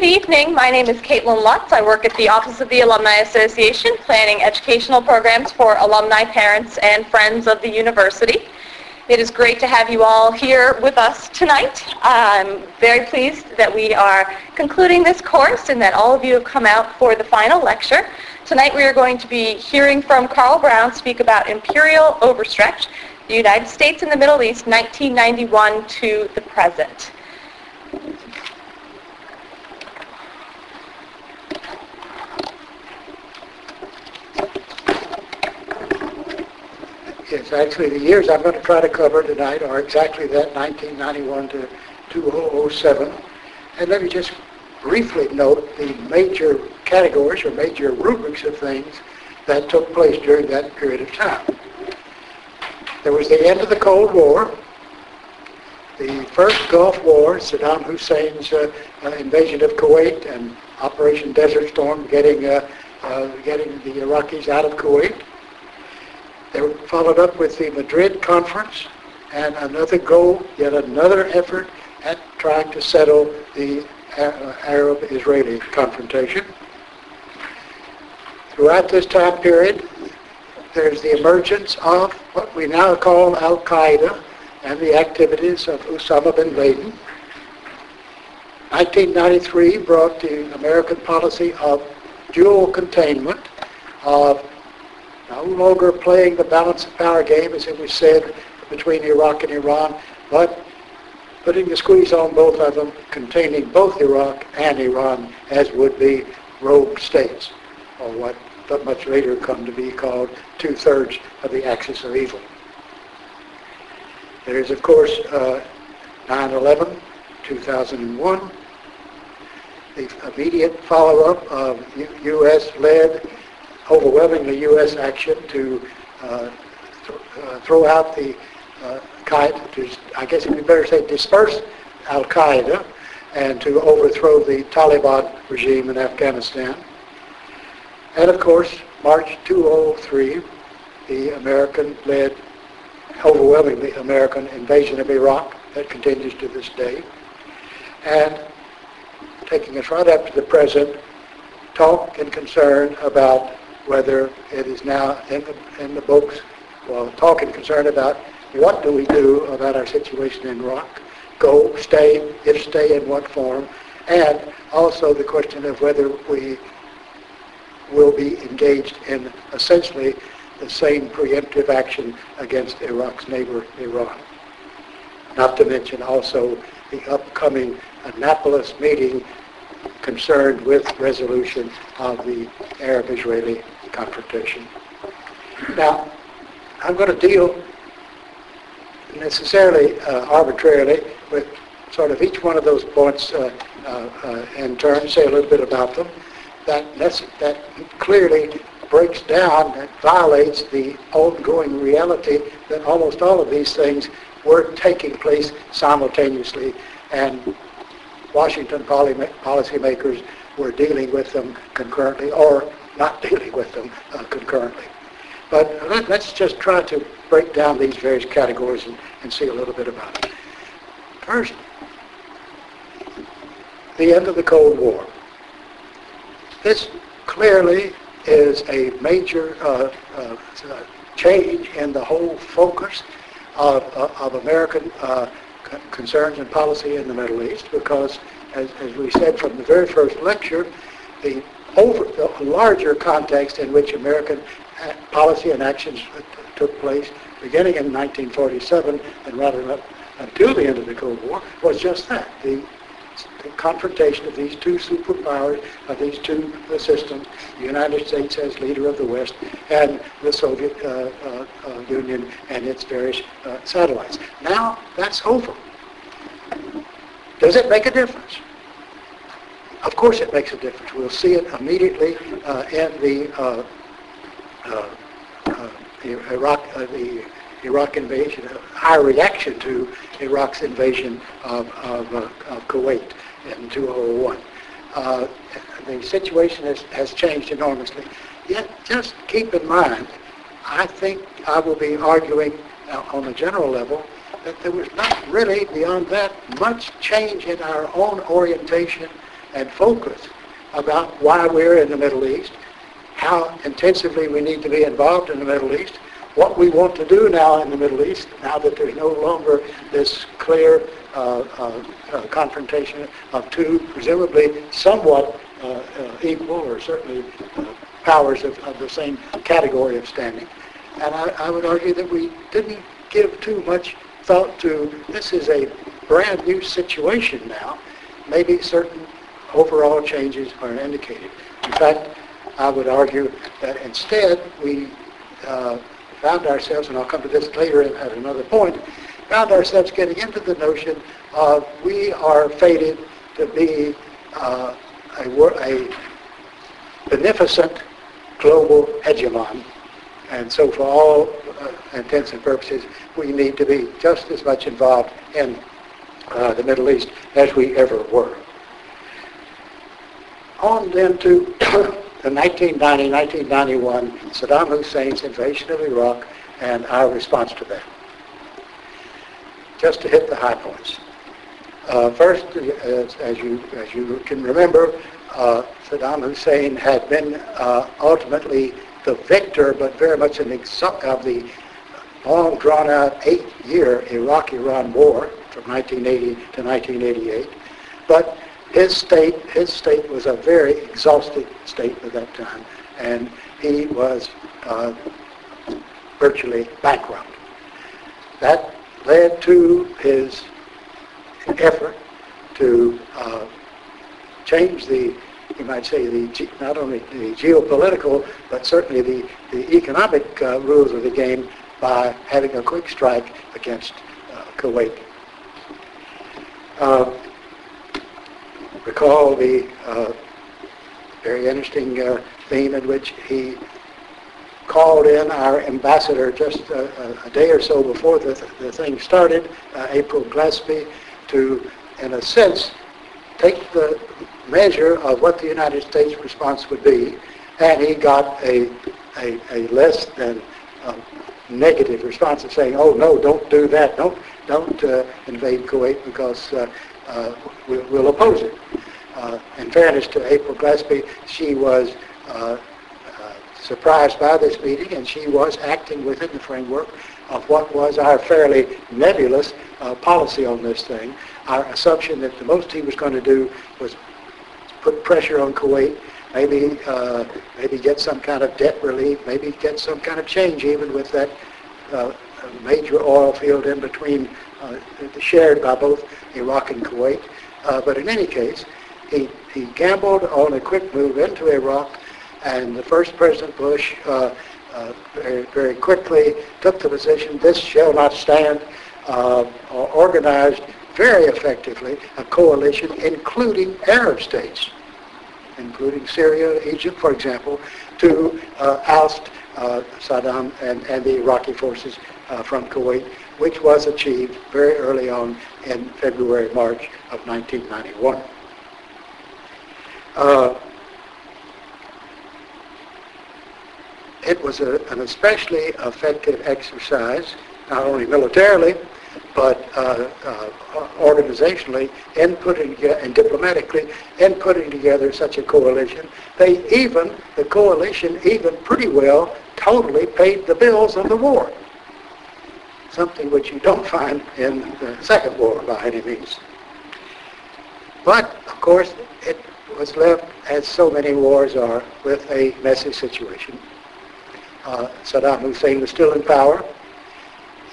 Good evening. My name is Caitlin Lutz. I work at the Office of the Alumni Association, planning educational programs for alumni, parents, and friends of the university. It is great to have you all here with us tonight. I'm very pleased that we are concluding this course and that all of you have come out for the final lecture. Tonight we are going to be hearing from Carl Brown speak about Imperial Overstretch, the United States and the Middle East, 1991 to the present. Yes, actually, the years I'm going to try to cover tonight are exactly that 1991 to 2007. And let me just briefly note the major categories or major rubrics of things that took place during that period of time. There was the end of the Cold War, the first Gulf War, Saddam Hussein's uh, uh, invasion of Kuwait and Operation Desert Storm getting, uh, uh getting the Iraqis out of Kuwait. They followed up with the Madrid Conference and another goal, yet another effort at trying to settle the uh, Arab-Israeli confrontation. Throughout this time period, there's the emergence of what we now call Al-Qaeda and the activities of Osama bin Laden. 1993 brought the American policy of dual containment, of no longer playing the balance of power game, as it was said, between Iraq and Iran, but putting the squeeze on both of them, containing both Iraq and Iran as would be rogue states, or what but much later come to be called two-thirds of the axis of evil. There is, of course, uh, 9-11, 2001, the immediate follow-up of U.S.-led overwhelmingly U.S. action to uh, th- uh, throw out the uh, Qaeda, I guess we better say disperse Al-Qaeda and to overthrow the Taliban regime in Afghanistan. And of course, March 2003, the American-led, overwhelmingly American invasion of Iraq that continues to this day. And taking us right up to the present, talk and concern about whether it is now in the, in the books, well, talking concern about what do we do about our situation in Iraq, go, stay, if stay, in what form, and also the question of whether we will be engaged in essentially the same preemptive action against Iraq's neighbor, Iran. Not to mention also the upcoming Annapolis meeting concerned with resolution of the Arab-Israeli confrontation. Now, I'm going to deal necessarily uh, arbitrarily with sort of each one of those points uh, uh, uh in turn, say a little bit about them. That, that clearly breaks down that violates the ongoing reality that almost all of these things were taking place simultaneously and Washington policymakers were dealing with them concurrently or not dealing with them uh, concurrently. But let, us just try to break down these various categories and, and see a little bit about it. First, the end of the Cold War. This clearly is a major uh, uh, change in the whole focus of, uh, of American uh, concerns and policy in the Middle East because, as, as we said from the very first lecture, the over the larger context in which American uh, policy and actions took place beginning in 1947 and running up until the end of the Cold War was just that, the, the confrontation of these two superpowers, of these two uh, systems, the United States as leader of the West and the Soviet uh, uh, uh Union and its various uh, satellites. Now that's over. Does it make a difference? Of course it makes a difference. We'll see it immediately uh, in the, uh, uh, uh Iraq, uh, the Iraq invasion, our reaction to Iraq's invasion of, of, of Kuwait in 2001. the situation has, has changed enormously. Yet just keep in mind, I think I will be arguing on a general level that there was not really, beyond that, much change in our own orientation and focus about why we're in the Middle East, how intensively we need to be involved in the Middle East, what we want to do now in the Middle East, now that there's no longer this clear uh, uh, uh, confrontation of two presumably somewhat uh, uh, equal or certainly uh, powers of, of, the same category of standing. And I, I would argue that we didn't give too much thought to this is a brand new situation now. Maybe certain overall changes are indicated. In fact, I would argue that instead we uh, found ourselves, and I'll come to this later at another point, found ourselves getting into the notion of we are fated to be uh, a, a beneficent global hegemon. And so for all uh, intents and purposes, we need to be just as much involved in uh, the Middle East as we ever were. On then to the 1990-1991 Saddam Hussein's invasion of Iraq and our response to that. Just to hit the high points. Uh, first, as, as, you, as you can remember, uh, Saddam Hussein had been uh, ultimately the victor, but very much an exo- of the long drawn-out eight-year Iraq-Iran war from 1980 to 1988. But his state, his state was a very exhausted state at that time, and he was uh, virtually bankrupt. That led to his effort to uh, change the, you might say, the not only the geopolitical, but certainly the, the economic uh, rules of the game by having a quick strike against uh, Kuwait. Uh, recall the uh, very interesting uh, theme in which he called in our ambassador just a, a day or so before the, the thing started, uh, April Glaspie, to, in a sense, take the measure of what the United States response would be, and he got a, a, a less than uh, negative response of saying, oh no, don't do that, don't, don't uh, invade Kuwait because uh, uh, we'll, we'll, oppose it. Uh, in fairness to April Glaspie, she was uh, uh, surprised by this meeting and she was acting within the framework of what was our fairly nebulous policy on this thing. Our assumption that the most he was going to do was put pressure on Kuwait, maybe uh, maybe get some kind of debt relief, maybe get some kind of change even with that uh, major oil field in between, uh, shared by both Iraq and Kuwait. Uh, but in any case, he, he gambled on a quick move into Iraq, and the first President Bush uh, uh, very, very quickly took the position, this shall not stand, uh, organized very effectively a coalition including Arab states, including Syria, Egypt, for example, to uh, oust uh, Saddam and, and the Iraqi forces uh, from Kuwait, which was achieved very early on in February, March of 1991. Uh, it was a, an especially effective exercise, not only militarily, but uh, uh, organizationally in putting and diplomatically in putting together such a coalition. They even, the coalition even pretty well totally paid the bills of the war, something which you don't find in the Second War by any means. But, of course, it was left, as so many wars are, with a messy situation. Uh, Saddam Hussein was still in power.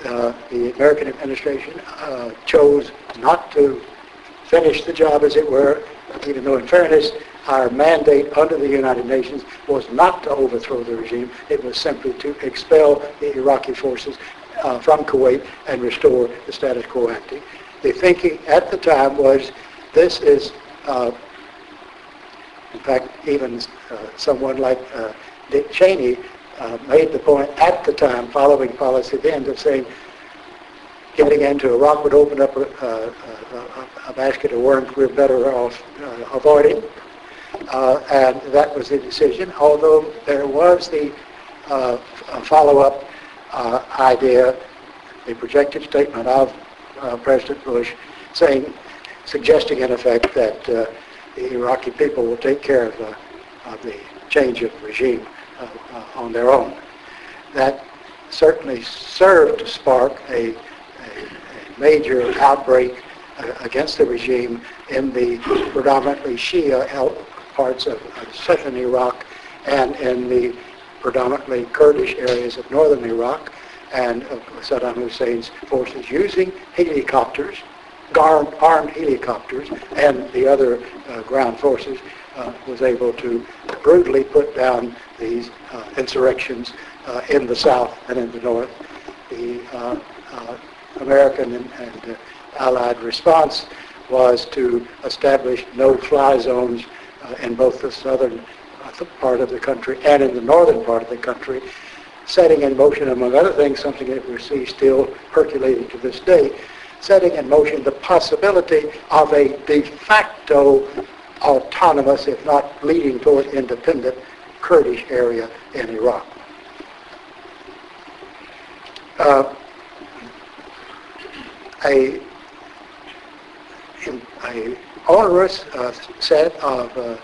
Uh, the American administration uh, chose not to finish the job, as it were, even though in fairness, our mandate under the United Nations was not to overthrow the regime. It was simply to expel the Iraqi forces uh, from Kuwait and restore the status quo ante. The thinking at the time was this is, uh, in fact, even uh, someone like Dick Cheney uh, made the point at the time, following policy then, of saying getting into Iraq would open up a, a, a, a basket of worms we're better off uh, avoiding. Uh, and that was the decision, although there was the uh, follow-up uh, idea, the projected statement of uh, President Bush saying, suggesting in effect that the Iraqi people will take care of, uh, of the change of regime uh, on their own. That certainly served to spark a, a, a major outbreak uh, against the regime in the predominantly Shia parts of, of southern Iraq and in the predominantly Kurdish areas of northern Iraq and Saddam Hussein's forces using helicopters, armed, armed helicopters, and the other uh, ground forces uh, was able to brutally put down these uh, insurrections uh, in the south and in the north. The uh, uh, American and, and Allied response was to establish no-fly zones in both the southern part of the country and in the northern part of the country, setting in motion, among other things, something that we see still percolating to this day, setting in motion the possibility of a de facto autonomous, if not leading toward independent, Kurdish area in Iraq. Uh, a, a onerous uh, set of uh,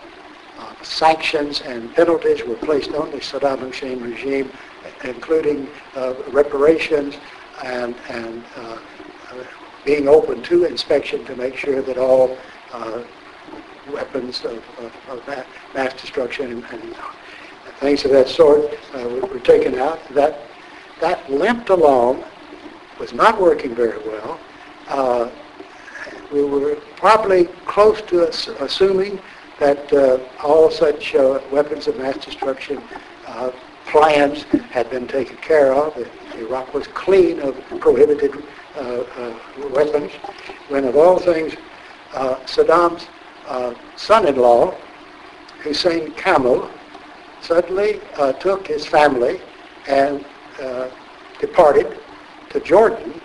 sanctions and penalties were placed on the Saddam Hussein regime, including uh, reparations and, and uh, being open to inspection to make sure that all uh, weapons of, of, of, mass destruction and, and, things of that sort uh, were taken out. That, that limped along, was not working very well. Uh, we were probably close to assuming that uh, all such uh, weapons of mass destruction uh, plans had been taken care of. Iraq was clean of prohibited uh, weapons. When of all things, Saddam's son-in-law, Hussein Kamel, suddenly took his family and departed to Jordan,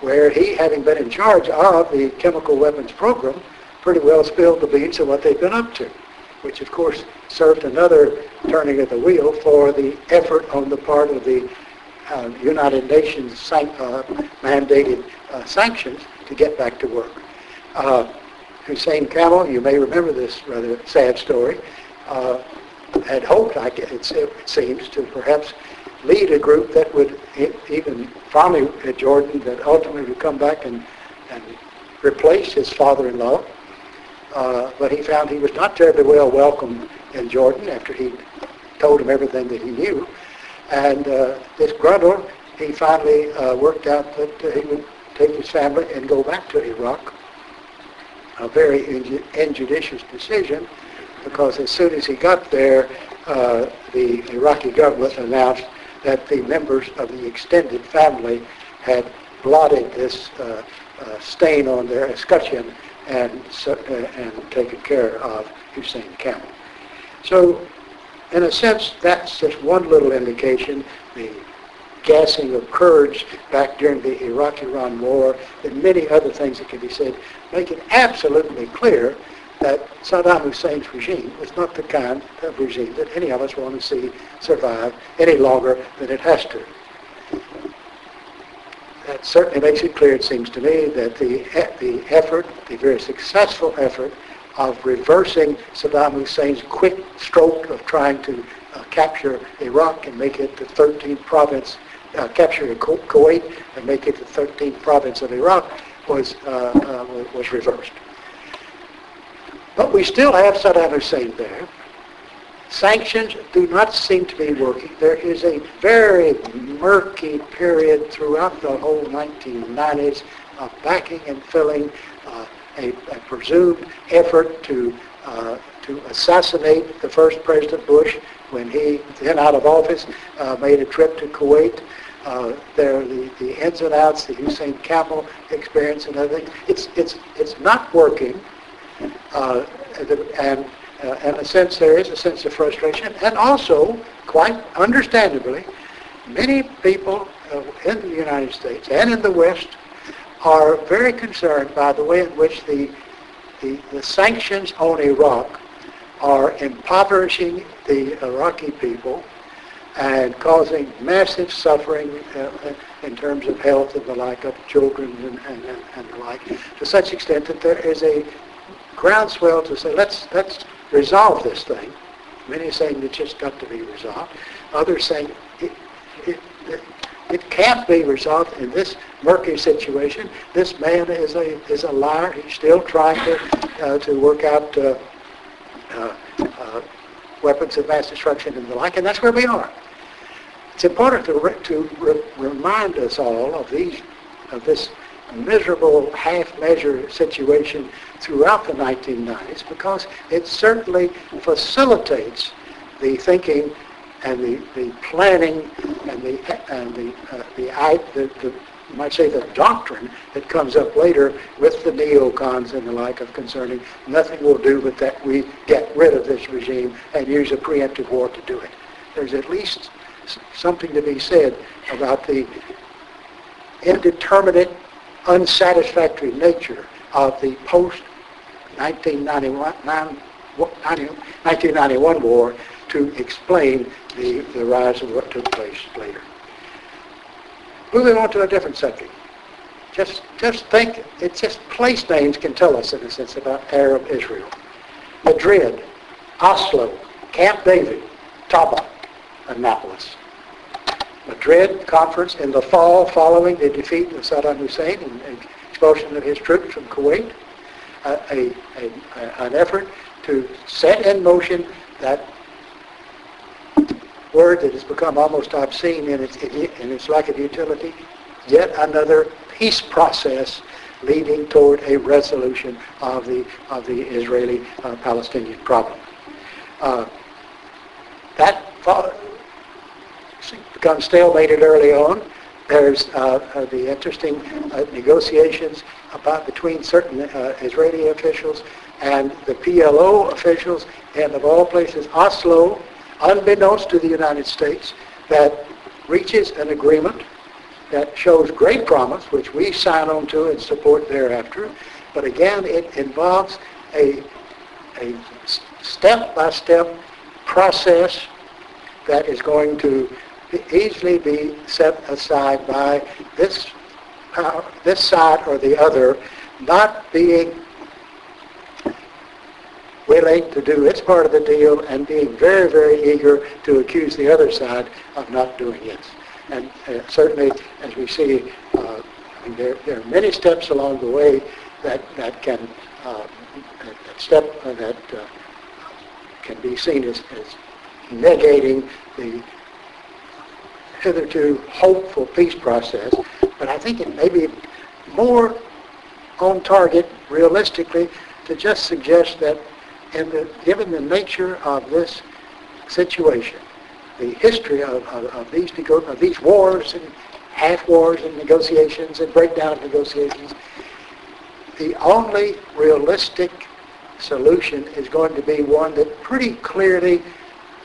where he, having been in charge of the chemical weapons program, pretty well spilled the beans of what they've been up to, which of course served another turning of the wheel for the effort on the part of the uh, United Nations san- uh, mandated uh, sanctions to get back to work. Uh, Hussein Kamel, you may remember this rather sad story, uh, had hoped, I guess, it seems, to perhaps lead a group that would even finally at Jordan that ultimately would come back and, and replace his father-in-law uh, but he found he was not terribly well welcomed in Jordan after he told him everything that he knew. And uh, disgruntled, he finally uh, worked out that uh, he would take his family and go back to Iraq. A very injudicious decision because as soon as he got there, uh, the Iraqi government announced that the members of the extended family had blotted this uh, uh, stain on their escutcheon and, uh, and taken care of Hussein Kamel. So in a sense, that's just one little indication. The gassing of Kurds back during the Iraq-Iran war and many other things that can be said make it absolutely clear that Saddam Hussein's regime was not the kind of regime that any of us want to see survive any longer than it has to that certainly makes it clear, it seems to me, that the, the effort, the very successful effort of reversing Saddam Hussein's quick stroke of trying to uh, capture Iraq and make it the 13th province, uh, capture Kuwait and make it the 13th province of Iraq was, uh, uh was reversed. But we still have Saddam Hussein there. Sanctions do not seem to be working. There is a very murky period throughout the whole 1990s of backing and filling uh, a, a, presumed effort to, uh, to assassinate the first President Bush when he, then out of office, uh, made a trip to Kuwait. Uh, there, the, the ins and outs, the Hussein Kamel experience and everything. It's, it's, it's not working. Uh, and uh, in a sense, there is a sense of frustration. And also, quite understandably, many people uh, in the United States and in the West are very concerned by the way in which the, the, the sanctions on Iraq are impoverishing the Iraqi people and causing massive suffering uh, in terms of health and the like of children and, and, and, the like, to such extent that there is a groundswell to say, let's, let's resolve this thing. Many saying it just got to be resolved. Others saying it, it, it, it can't be resolved in this murky situation. This man is a, is a liar. He's still trying to, uh, to work out uh, uh, uh weapons of mass destruction and the like, and that's where we are. It's important to, re- to re- remind us all of these, of this miserable half-measure situation throughout the 1990s because it certainly facilitates the thinking and the, the planning and the and the uh, the, the, the you might say the doctrine that comes up later with the neocons and the like of concerning nothing will do but that we get rid of this regime and use a preemptive war to do it. There's at least something to be said about the indeterminate, unsatisfactory nature of the post-1991 war to explain the, the rise of what took place later. Moving on to a different subject. Just, just think, it's just place names can tell us in a sense about Arab Israel. Madrid, Oslo, Camp David, Taba, Annapolis. Madrid conference in the fall following the defeat of Saddam Hussein and expulsion of his troops from Kuwait. A, a, an effort to set in motion that word that has become almost obscene in its, in its lack of utility, yet another peace process leading toward a resolution of the, of the Israeli-Palestinian uh, problem. Uh, that becomes stalemated early on. There's uh, uh the interesting uh, negotiations about between certain uh, Israeli officials and the PLO officials, and of all places, Oslo, unbeknownst to the United States, that reaches an agreement that shows great promise, which we sign on to and support thereafter. But again, it involves a, a step-by-step process that is going to easily be set aside by this, uh, this side or the other not being willing to do its part of the deal and being very, very eager to accuse the other side of not doing its. And uh, certainly, as we see, uh, I mean, there, there, are many steps along the way that, that can uh, that, step uh, that can be seen as, as negating the hitherto hopeful peace process. But I think it may be more on target, realistically, to just suggest that and the, given the nature of this situation, the history of, of, of these nego- of these wars and half wars and negotiations and breakdown of negotiations, the only realistic solution is going to be one that pretty clearly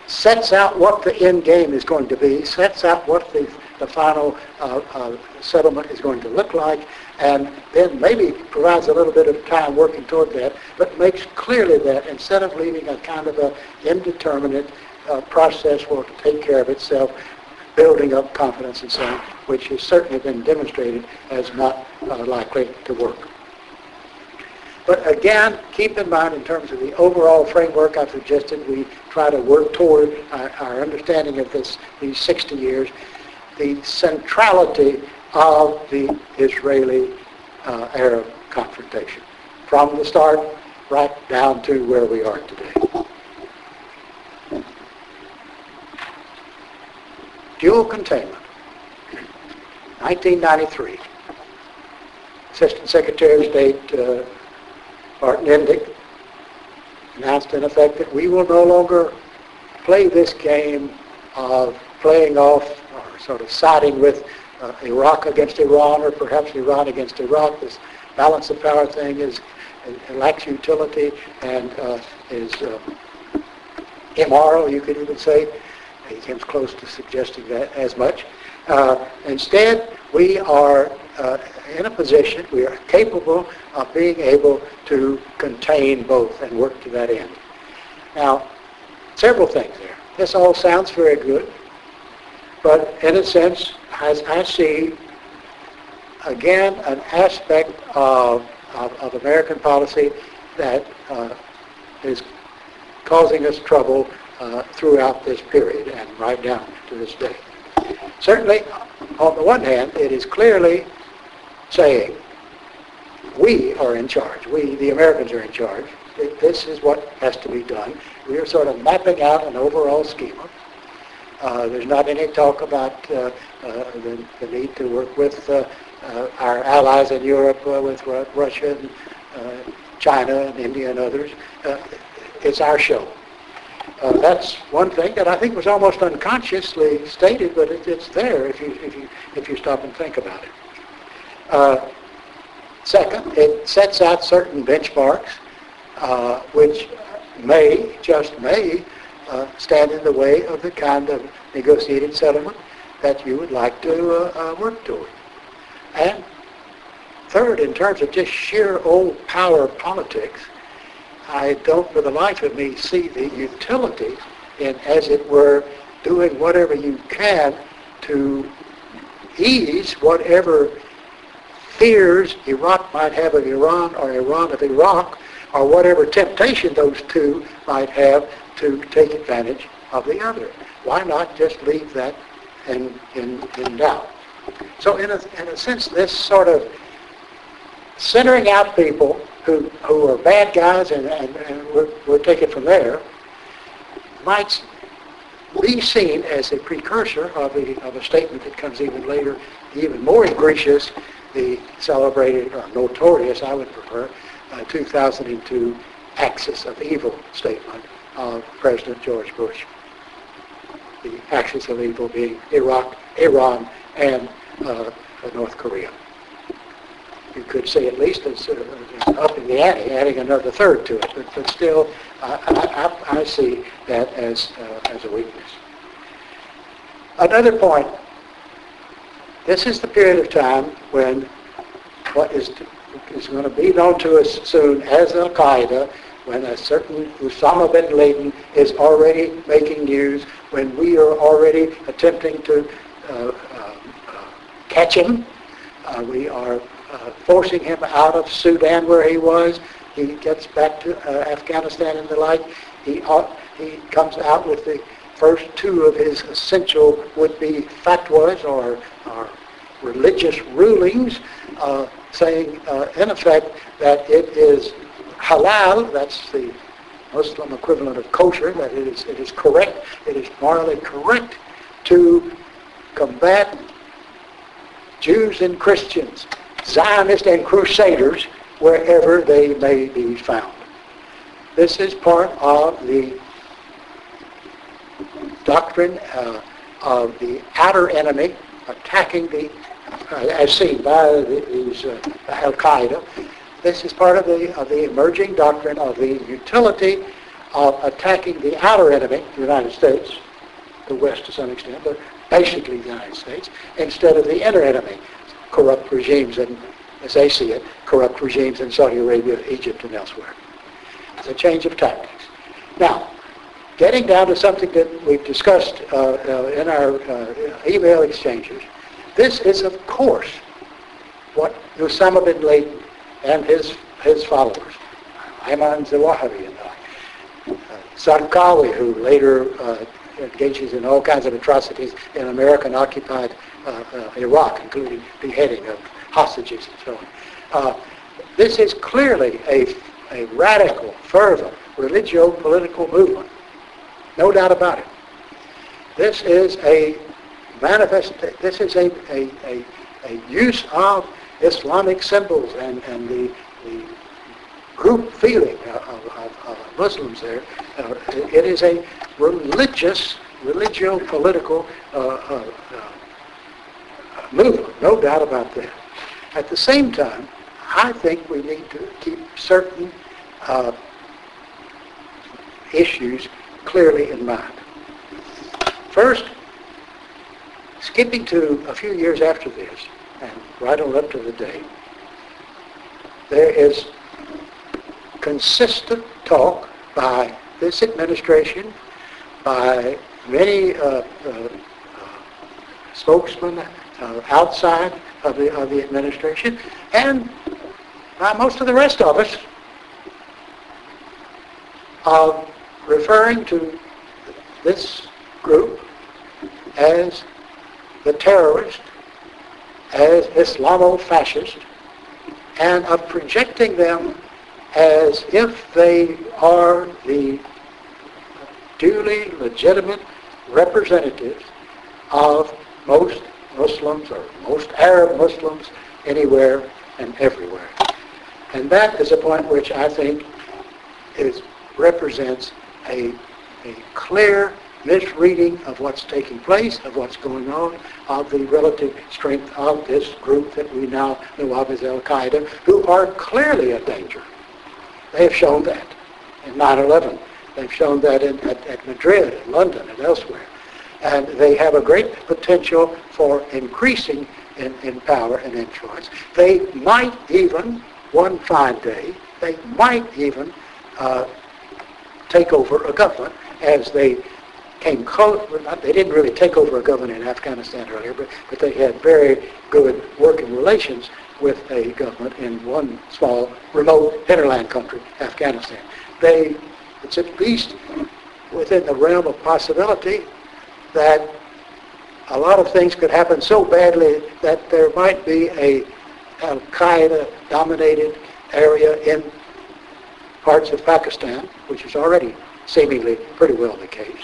sets out what the end game is going to be, sets out what the, the final uh, uh, settlement is going to look like, and then maybe provides a little bit of time working toward that, but makes clearly that instead of leaving a kind of a indeterminate uh, process for it to take care of itself, building up confidence and so on, which has certainly been demonstrated as not uh, likely to work. But again, keep in mind in terms of the overall framework I've suggested, we try to work toward our, our understanding of this, these 60 years, the centrality of the Israeli-Arab uh, confrontation from the start right down to where we are today. Dual containment. 1993. Assistant Secretary of State uh, Martin Indyk announced in effect that we will no longer play this game of playing off sort of siding with uh, Iraq against Iran or perhaps Iran against Iraq. This balance of power thing is lacks utility and uh, is uh, immoral, you could even say. He comes close to suggesting that as much. Uh, instead, we are uh, in a position, we are capable of being able to contain both and work to that end. Now, several things there. This all sounds very good, but in a sense, as I see, again, an aspect of, of, of American policy that uh, is causing us trouble uh, throughout this period and right down to this day. Certainly, on the one hand, it is clearly saying we are in charge. We, the Americans, are in charge. This is what has to be done. We are sort of mapping out an overall schema. Uh, there's not any talk about uh, uh, the, the, need to work with uh, uh, our allies in Europe, uh, with Russia and China and India and others. it's our show. that's one thing that I think was almost unconsciously stated, but it, it's there if you, if, you, if you stop and think about it. second, it sets out certain benchmarks which may, just may, uh, stand in the way of the kind of negotiated settlement that you would like to uh, uh, work toward. And third, in terms of just sheer old power politics, I don't for the life of me see the utility in, as it were, doing whatever you can to ease whatever fears Iraq might have of Iran or Iran of Iraq or whatever temptation those two might have to take advantage of the other. Why not just leave that in, in, in doubt? So in a, in a sense, this sort of centering out people who, who are bad guys and, and, and we'll, we'll take it from there might be seen as a precursor of a, of a statement that comes even later, even more egregious, the celebrated or notorious, I would prefer, uh, 2002 axis of evil statement of President George Bush. The axis of evil being Iraq, Iran, and uh, North Korea. You could say at least it's, uh, up in the ante, adding another third to it, but, but still, I, I, I see that as, uh, as a weakness. Another point, this is the period of time when what is is going to be known to us soon as Al-Qaeda when a certain Osama bin Laden is already making news, when we are already attempting to uh, uh, uh, catch him. Uh, we are uh, forcing him out of Sudan where he was. He gets back to uh, Afghanistan and the like. He, he comes out with the first two of his essential would-be fatwas or, or religious rulings saying, uh, in effect, that it is halal, that's the Muslim equivalent of kosher, that it is, it is correct, it is morally correct to combat Jews and Christians, Zionists and Crusaders, wherever they may be found. This is part of the doctrine uh, of the outer enemy attacking the uh, as seen by these uh, Al-Qaeda. This is part of the, of the emerging doctrine of the utility of attacking the outer enemy, the United States, the West to some extent, but basically the United States, instead of the inner enemy, corrupt regimes, and as they see it, corrupt regimes in Saudi Arabia, Egypt, and elsewhere. It's a change of tactics. Now, getting down to something that we've discussed uh, uh, in our uh, email exchanges, this is, of course, what Osama bin Laden and his, his followers, Ayman Zawahiri and uh, Zarqawi, who later uh, engages in all kinds of atrocities in American-occupied uh, uh, Iraq, including beheading of hostages and so on. Uh, this is clearly a, a radical, fervent, religio-political movement. No doubt about it. This is a manifest, this is a, a, a, a use of Islamic symbols and, and the, the group feeling of, of, of Muslims there. Uh, it is a religious, religio-political uh, uh, uh, movement, no doubt about that. At the same time, I think we need to keep certain uh, issues clearly in mind. First, Skipping to a few years after this, and right on up to the day, there is consistent talk by this administration, by many uh, uh, spokesmen uh, outside of the, of the administration, and by most of the rest of us, of referring to this group as the terrorist, as Islamo-fascist, and of projecting them as if they are the duly legitimate representatives of most Muslims or most Arab Muslims anywhere and everywhere. And that is a point which I think is, represents a, a clear misreading of what's taking place, of what's going on, of the relative strength of this group that we now know of as Al-Qaeda, who are clearly a danger. They have shown that in 9-11. They've shown that in, at, at Madrid, in London, and elsewhere. And they have a great potential for increasing in, in power and influence. They might even, one fine day, they might even uh, take over a government as they came close, they didn't really take over a government in Afghanistan earlier, but, but they had very good working relations with a government in one small, remote hinterland country, Afghanistan. They, it's at least within the realm of possibility that a lot of things could happen so badly that there might be a Al-Qaeda dominated area in parts of Pakistan, which is already seemingly pretty well the case.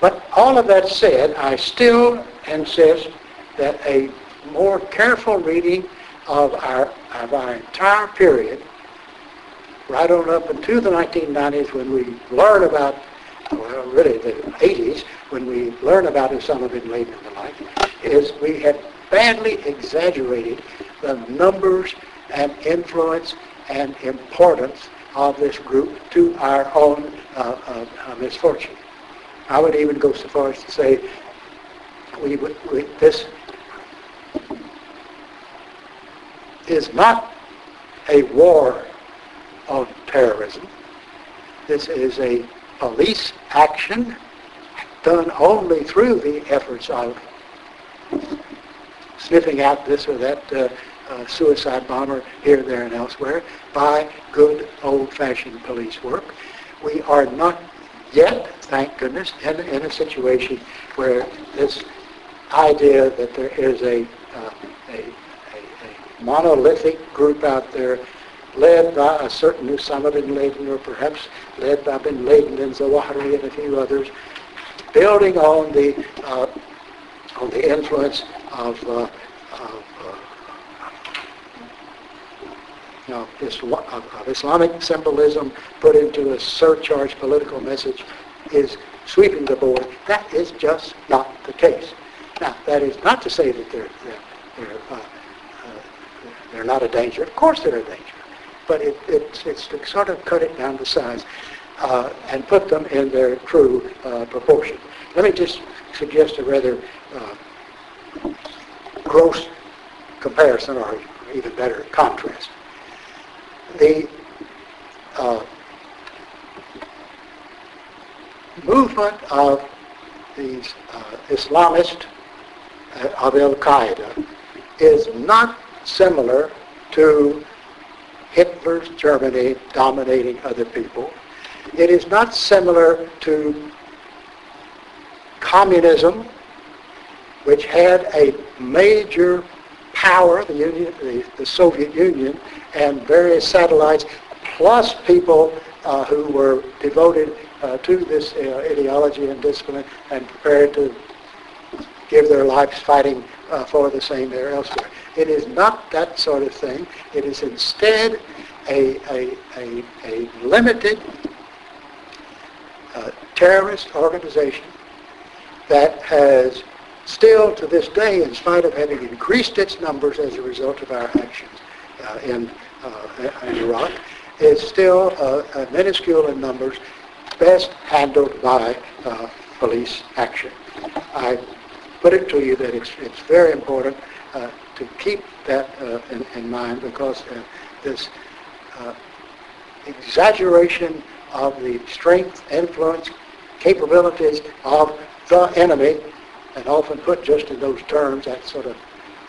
But all of that said, I still insist that a more careful reading of our, of our entire period, right on up into the 1990s when we learn about, well, really the 80s, when we learn about Osama bin Laden and the like, is we have badly exaggerated the numbers and influence and importance of this group to our own uh, uh, misfortune. I would even go so far as to say we, we, this is not a war on terrorism. This is a police action done only through the efforts of sniffing out this or that uh, uh, suicide bomber here, there, and elsewhere by good old-fashioned police work. We are not yet, thank goodness, in, in a situation where this idea that there is a, uh, a, a, a, monolithic group out there led by a certain Osama bin Laden or perhaps led by bin Laden and Zawahiri and a few others, building on the, uh, on the influence of, uh, of you know, of, of Islamic symbolism put into a surcharged political message is sweeping the board. That is just not the case. Now, that is not to say that they're, they're, they're, uh, uh, they're not a danger. Of course they're a danger. But it, it, it's to sort of cut it down to size uh, and put them in their true uh, proportion. Let me just suggest a rather uh, gross comparison, or even better, contrast the uh, movement of these uh, Islamists uh, of Al-Qaeda is not similar to Hitler's Germany dominating other people. It is not similar to communism, which had a major power, the, Union, the, the Soviet Union, and various satellites, plus people uh, who were devoted to this uh, ideology and discipline and prepared to give their lives fighting uh, for the same there elsewhere. It is not that sort of thing. It is instead a, a, a, a limited uh, terrorist organization that has still to this day, in spite of having increased its numbers as a result of our actions, uh, in, uh, in Iraq is still uh, minuscule in numbers, best handled by police action. I put it to you that it's, it's very important uh, to keep that uh, in, in, mind because uh, this exaggeration of the strength, influence, capabilities of the enemy, and often put just in those terms, that sort of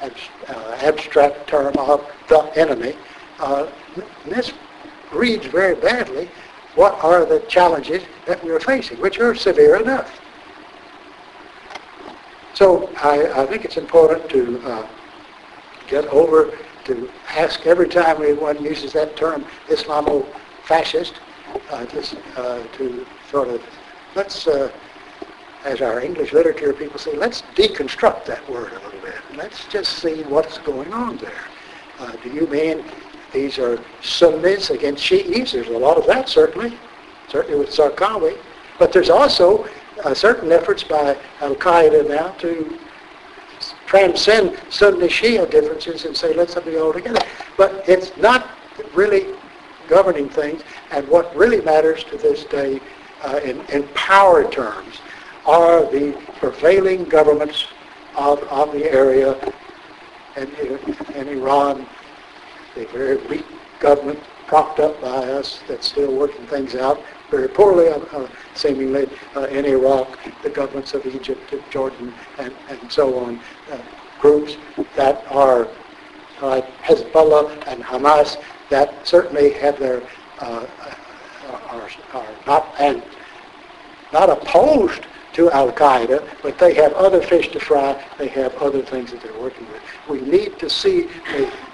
uh, abstract term of the enemy. Uh, this reads very badly what are the challenges that we're facing, which are severe enough. So I, I think it's important to uh, get over, to ask every time we one uses that term, Islamo-fascist, uh, just, uh, to sort of, let's, uh, as our English literature people say, let's deconstruct that word a little bit. Let's just see what's going on there. Uh, do you mean these are Sunnis against Shi'is? There's a lot of that, certainly, certainly with Zarqawi. But there's also uh, certain efforts by Al-Qaeda now to transcend Sunni Shia differences and say, let's be all together. But it's not really governing things. And what really matters to this day uh, in, in power terms are the prevailing governments of, of the area and in Iran, the very weak government propped up by us that's still working things out very poorly, uh, uh, seemingly, uh, in Iraq, the governments of Egypt, Jordan, and, and so on, uh, groups that are like Hezbollah and Hamas that certainly have their, uh, are, are not, and not opposed to Al-Qaeda, but they have other fish to fry. They have other things that they're working with. We need to see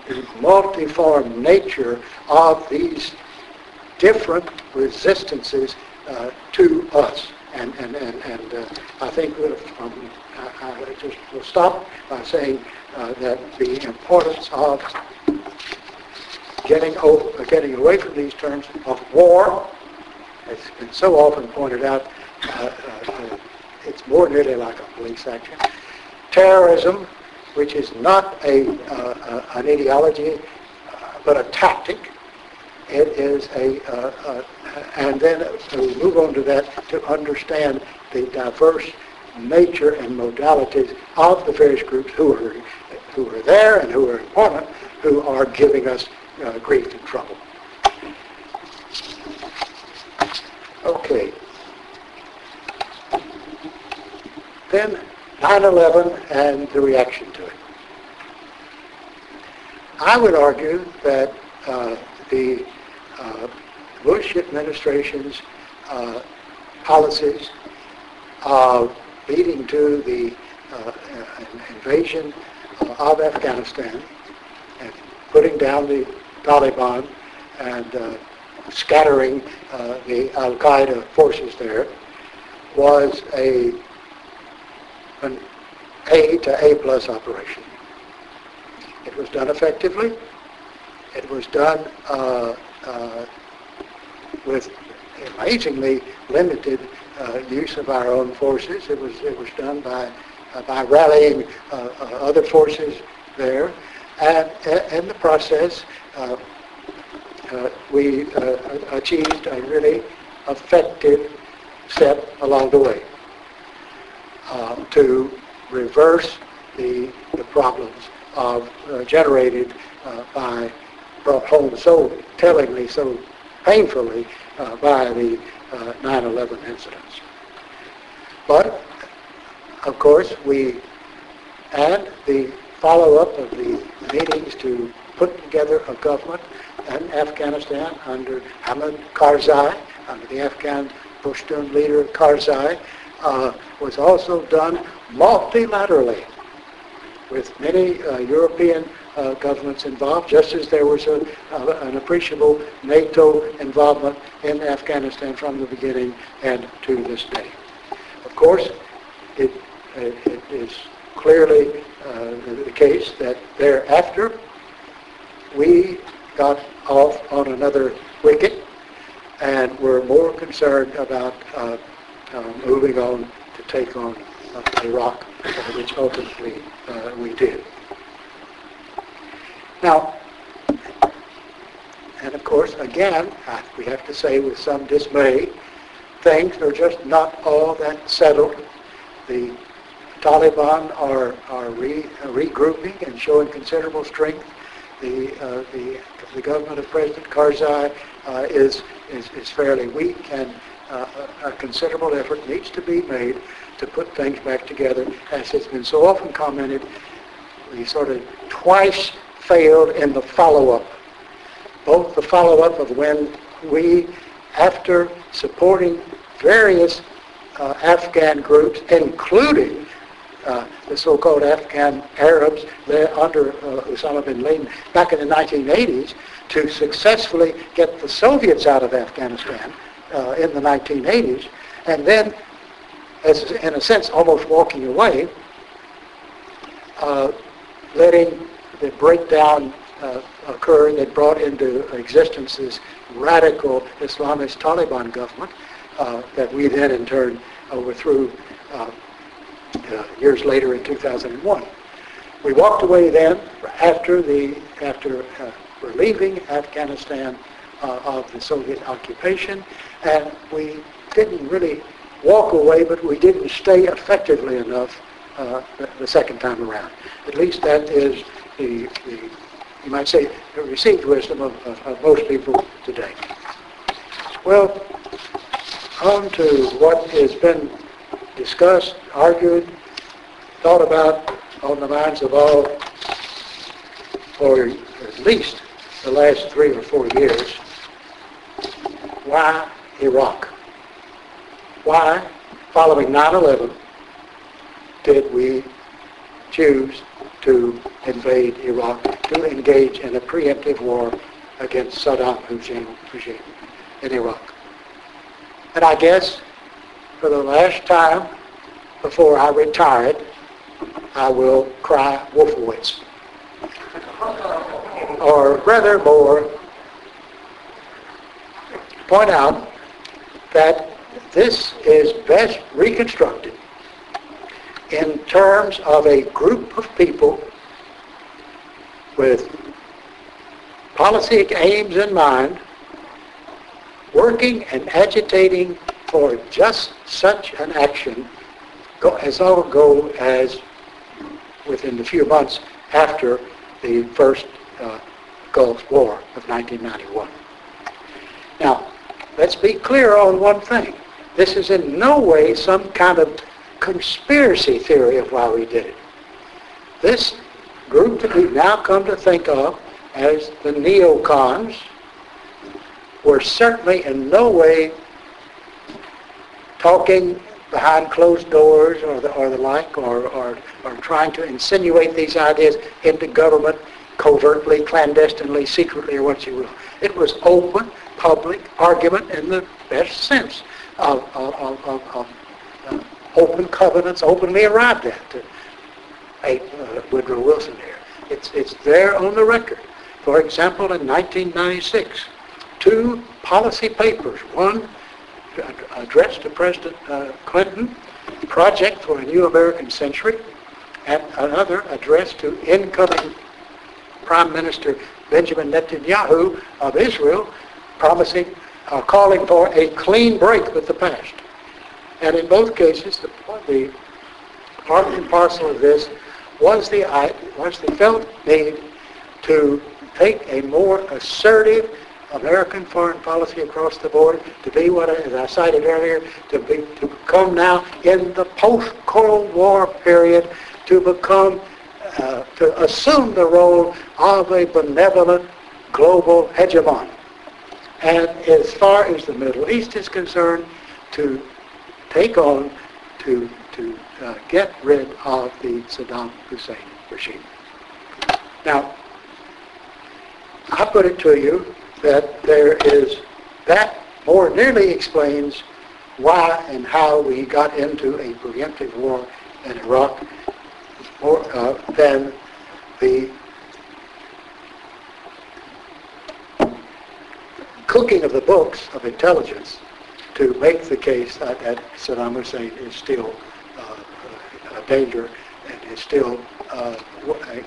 the multiform nature of these different resistances uh, to us. And, and, and, and uh, I think um, I, I just will stop by saying uh, that the importance of getting, over, getting away from these terms of war, as has been so often pointed out, uh, uh, it's more nearly like a police action. Terrorism, which is not a, uh, an ideology, but a tactic, it is a, uh, uh, and then to move on to that, to understand the diverse nature and modalities of the various groups who are, who are there and who are important, who are giving us uh, grief and trouble. Okay. Then 9-11 and the reaction to it. I would argue that uh, the uh, Bush administration's uh, policies leading to the uh, invasion uh, of Afghanistan and putting down the Taliban and uh, scattering the Al-Qaeda forces there was a an A to A plus operation. It was done effectively. It was done uh, uh, with amazingly limited uh, use of our own forces. It was it was done by uh, by rallying uh, uh, other forces there, and in the process, we achieved a really effective step along the way to reverse the the problems of generated by brought home so tellingly, so painfully uh, by the uh, 9-11 incidents. But, of course, we, and the follow-up of the meetings to put together a government in Afghanistan under Hamid Karzai, under the Afghan Pashtun leader Karzai, uh, was also done multilaterally with many uh, European uh, governments involved, just as there was a, uh, an appreciable NATO involvement in Afghanistan from the beginning and to this day. Of course, it, it, is clearly uh, the case that thereafter we got off on another wicket and were more concerned about uh, uh, moving on to take on uh, Iraq, which ultimately we did. Now, and of course, again, we have to say with some dismay, things are just not all that settled. The Taliban are, are re, regrouping and showing considerable strength. The, uh, the, the government of President Karzai uh, is, is, is fairly weak and uh, a considerable effort needs to be made to put things back together. As has been so often commented, we sort of twice failed in the follow-up. Both the follow-up of when we after supporting various uh, Afghan groups, including uh, the so-called Afghan Arabs under uh, Osama bin Laden back in the 1980s to successfully get the Soviets out of Afghanistan uh, in the 1980s, and then, as in a sense, almost walking away, uh, letting the breakdown uh, occur that brought into existence this radical Islamist Taliban government uh, that we then in turn overthrew uh, uh, years later in 2001. We walked away then after the after relieving Afghanistan uh, of the Soviet occupation, and we didn't really walk away, but we didn't stay effectively enough uh, the, the, second time around. At least that is the, the you might say, the received wisdom of, of, of most people today. Well, on to what has been discussed, argued, thought about on the minds of all for at least the last three or four years. Why Iraq? Why, following 9-11, did we choose to invade Iraq, to engage in a preemptive war against Saddam Hussein regime in Iraq? And I guess for the last time before I retired, I will cry Wolfowitz. or rather more, point out that this is best reconstructed in terms of a group of people with policy aims in mind working and agitating for just such an action as our goal as within the few months after the first uh, Gulf War of 1991. Now, let's be clear on one thing. This is in no way some kind of conspiracy theory of why we did it. This group that we've now come to think of as the neocons were certainly in no way talking behind closed doors or the, or the like, or, or, or trying to insinuate these ideas into government covertly, clandestinely, secretly, or what you will. It was open, public argument in the best sense of, of, of, of, uh, open covenants, openly arrived at. To, uh, Woodrow Wilson here. It's, it's there on the record. For example, in 1996, two policy papers, one addressed to President uh, Clinton, Project for a New American Century, and another addressed to incoming Prime Minister Benjamin Netanyahu of Israel, promising, uh, calling for a clean break with the past. And in both cases, the, the part and parcel of this was the, was the felt need to take a more assertive American foreign policy across the board to be what, as I cited earlier, to, be, to become now in the post-Cold War period to become, uh, to assume the role of a benevolent global hegemon. And as far as the Middle East is concerned, to take on, to, to uh, get rid of the Saddam Hussein regime. Now, I put it to you that there is, that more nearly explains why and how we got into a preemptive war in Iraq more uh, than the cooking of the books of intelligence to make the case that, that Saddam Hussein is still uh, a danger and is still uh,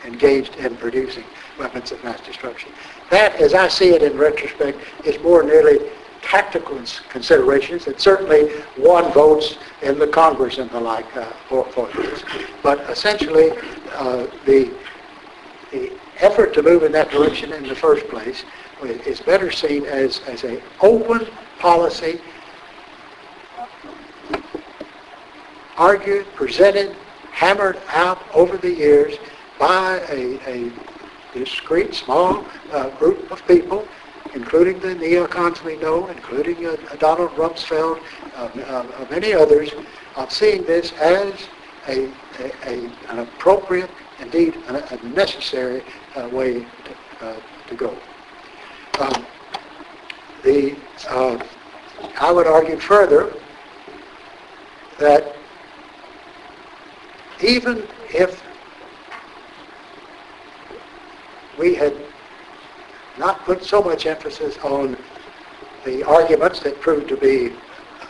engaged in producing weapons of mass destruction. That, as I see it in retrospect, is more nearly tactical considerations that certainly won votes in the Congress and the like uh, for, for this. But essentially, uh, the, the effort to move in that direction in the first place is better seen as, as an open policy argued, presented, hammered out over the years by a, a discrete, small uh, group of people including the neocons we know, including uh, Donald Rumsfeld, uh, many others, of seeing this as a, a, a an appropriate, indeed a, a necessary uh, way to, uh, to go. Um, the, uh, I would argue further that even if we had not put so much emphasis on the arguments that proved to be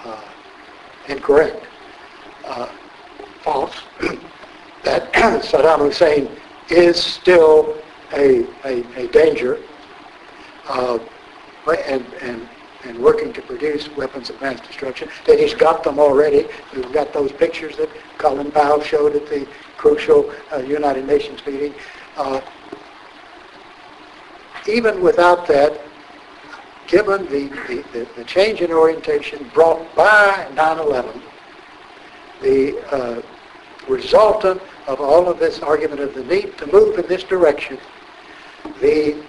uh, incorrect, uh, false, that Saddam Hussein is still a, a, a danger uh, and, and, and working to produce weapons of mass destruction, that he's got them already. We've got those pictures that Colin Powell showed at the crucial uh, United Nations meeting. Uh, even without that, given the, the, the, change in orientation brought by 9-11, the uh, resultant of all of this argument of the need to move in this direction, the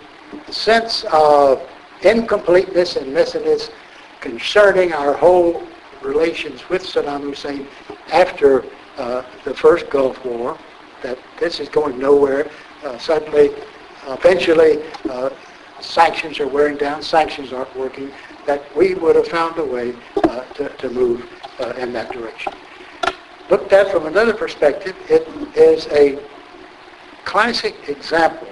sense of incompleteness and messiness concerning our whole relations with Saddam Hussein after uh, the first Gulf War, that this is going nowhere. Uh, suddenly, eventually, uh, sanctions are wearing down, sanctions aren't working, that we would have found a way uh, to, to, move uh, in that direction. Looked at from another perspective, it is a classic example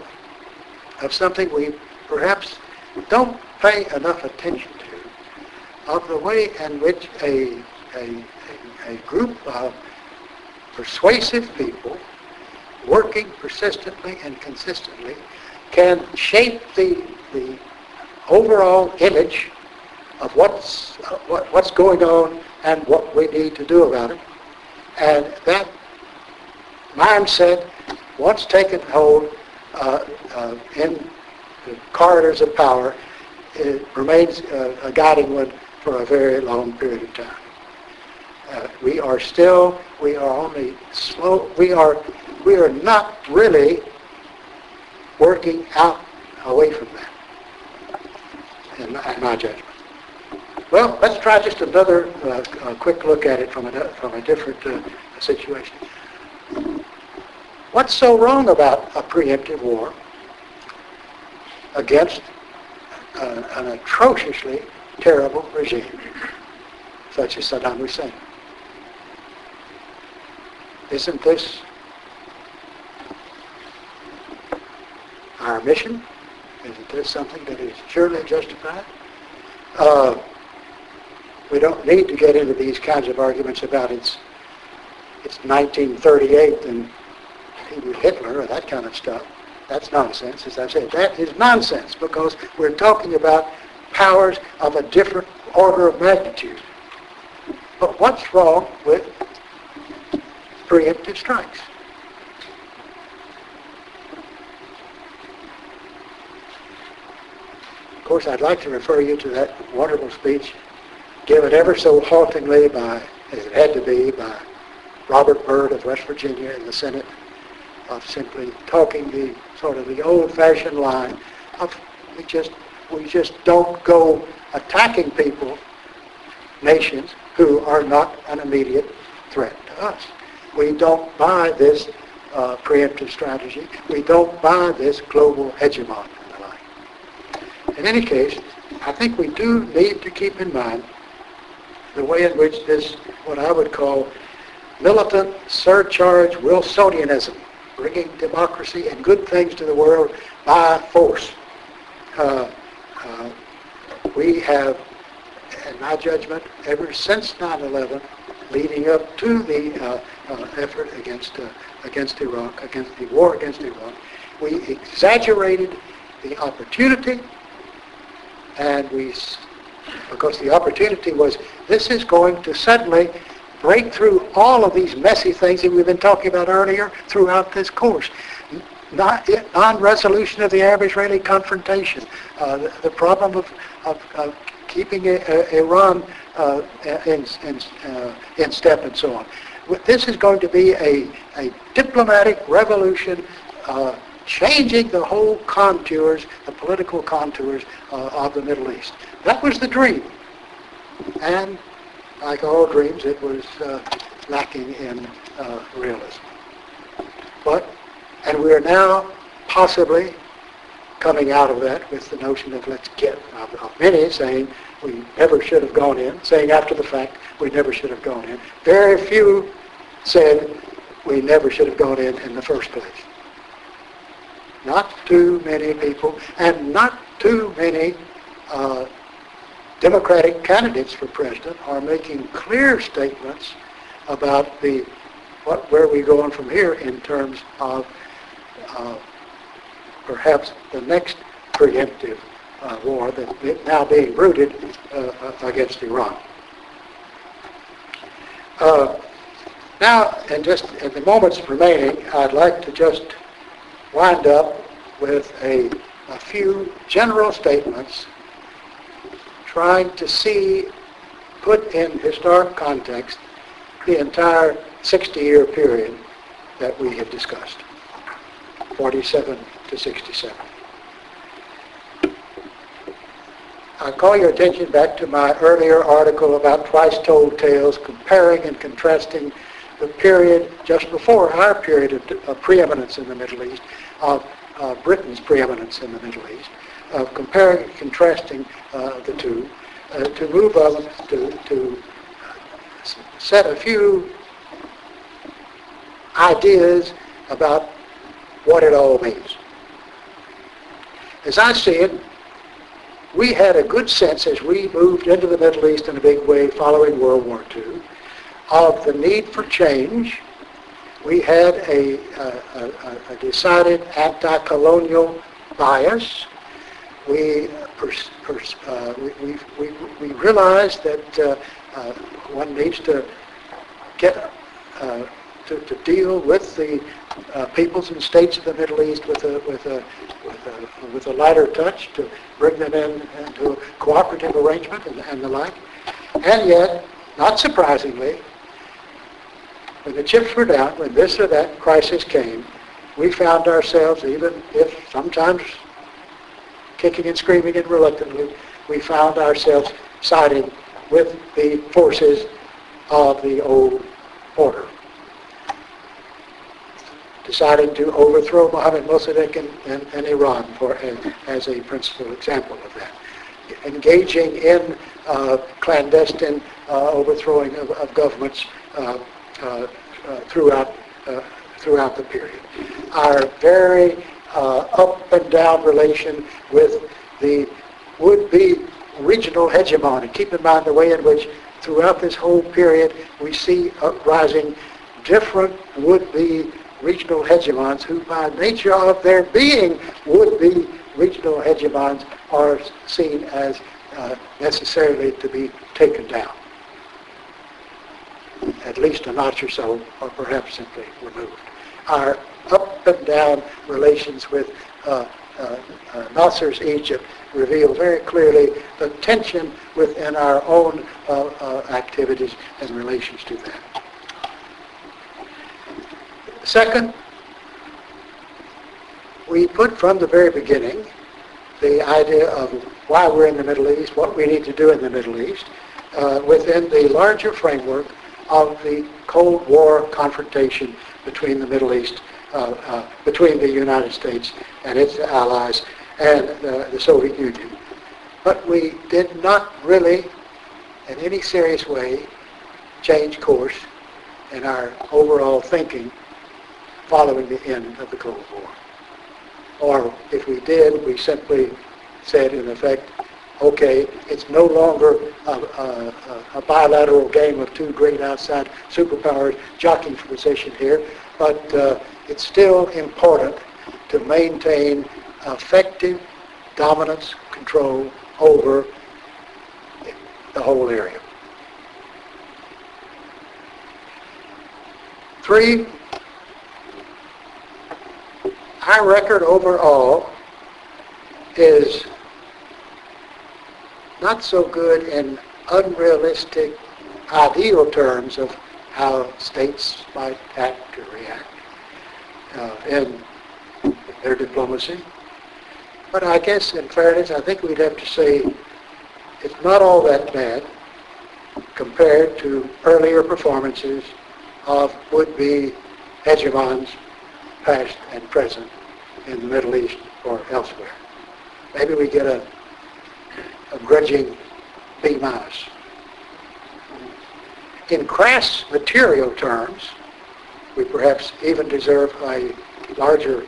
of something we perhaps don't pay enough attention to, of the way in which a, a, a, a group of persuasive people working persistently and consistently can shape the, the overall image of what's, uh, what, what's going on and what we need to do about it. And that mindset, once taken hold in the corridors of power, it remains uh, a guiding one for a very long period of time. Uh, we are still, we are only slow, we are, we are not really working out away from that, in my, in my judgment. Well, let's try just another uh, quick look at it from a, from a different uh, situation. What's so wrong about a preemptive war against an atrociously terrible regime such as Saddam Hussein? Isn't this our mission? Isn't this something that is surely justified? Uh, we don't need to get into these kinds of arguments about it's it's 1938 and Hitler or that kind of stuff. That's nonsense, as I've said. That is nonsense because we're talking about powers of a different order of magnitude. But what's wrong with preemptive strikes? Of course, I'd like to refer you to that wonderful speech given ever so haltingly by, as it had to be, by Robert Byrd of West Virginia in the Senate of simply talking the sort of the old-fashioned line of we just we just don't go attacking people, nations who are not an immediate threat to us. We don't buy this uh, preemptive strategy. We don't buy this global hegemon and the like. In any case, I think we do need to keep in mind the way in which this, what I would call militant surcharge Wilsonianism, bringing democracy and good things to the world by force. Uh, uh, we have, in my judgment, ever since 9-11, leading up to the uh, uh effort against, uh, against Iraq, against the war against Iraq, we exaggerated the opportunity and we because the opportunity was this is going to suddenly break through all of these messy things that we've been talking about earlier throughout this course. Non-resolution of the Arab-Israeli confrontation, uh, the, the, problem of, of, of keeping uh, Iran uh, in, in, uh, in step and so on. This is going to be a, a diplomatic revolution uh, changing the whole contours, the political contours uh, of the Middle East. That was the dream. And like all dreams, it was uh, lacking in uh, realism. But, and we are now possibly coming out of that with the notion of let's get, of, of many saying we never should have gone in, saying after the fact we never should have gone in. Very few said we never should have gone in in the first place. Not too many people, and not too many uh, Democratic candidates for president are making clear statements about the what, where are going from here in terms of uh, perhaps the next preemptive uh, war that now being rooted uh, uh, against Iran. Uh, now, in just in the moments remaining, I'd like to just wind up with a, a few general statements trying to see, put in historic context, the entire 60-year period that we have discussed, 47 to 67. I call your attention back to my earlier article about twice-told tales, comparing and contrasting the period just before our period of, of preeminence in the Middle East, of Britain's preeminence in the Middle East, of comparing and contrasting uh, the two, uh, to move on to, to set a few ideas about what it all means. As I see it, we had a good sense as we moved into the Middle East in a big way following World War II of the need for change. We had a, a, a, a decided anti-colonial bias we, pers- pers- uh, we, we, we, realize that uh, uh, one needs to get uh, to, to deal with the uh, peoples and states of the Middle East with a, with a, with a, with a lighter touch to bring them in into a cooperative arrangement and, and the like. And yet, not surprisingly, when the chips were down, when this or that crisis came, we found ourselves, even if sometimes kicking and screaming and reluctantly, we found ourselves siding with the forces of the old order. Deciding to overthrow Mohammed Mossadegh and, in, in Iran for, as a principal example of that. Engaging in uh, clandestine uh, overthrowing of, of governments uh, uh, uh throughout, uh, throughout the period. Our very up and down relation with the would-be regional hegemon. And keep in mind the way in which throughout this whole period we see rising different would-be regional hegemons who by nature of their being would-be regional hegemons are seen as uh, necessarily to be taken down. At least a notch or so, or perhaps simply removed. Our up and down relations with uh, Nasser's Egypt reveal very clearly the tension within our own uh, uh, activities and relations to that. Second, we put from the very beginning the idea of why we're in the Middle East, what we need to do in the Middle East, uh, within the larger framework of the Cold War confrontation between the Middle East uh, uh, between the United States and its allies and uh, the Soviet Union. But we did not really, in any serious way, change course in our overall thinking following the end of the Cold War. Or if we did, we simply said, in effect, okay, it's no longer a, a, a, bilateral game of two great outside superpowers jockeying for position here, but uh, it's still important to maintain effective dominance control over the whole area. Three, our record overall is not so good in unrealistic ideal terms of how states might act or react. Uh, and their diplomacy. But I guess in fairness, I think we'd have to say it's not all that bad compared to earlier performances of would-be hegemons past and present in the Middle East or elsewhere. Maybe we get a, a grudging B minus. In crass material terms, we perhaps even deserve a larger,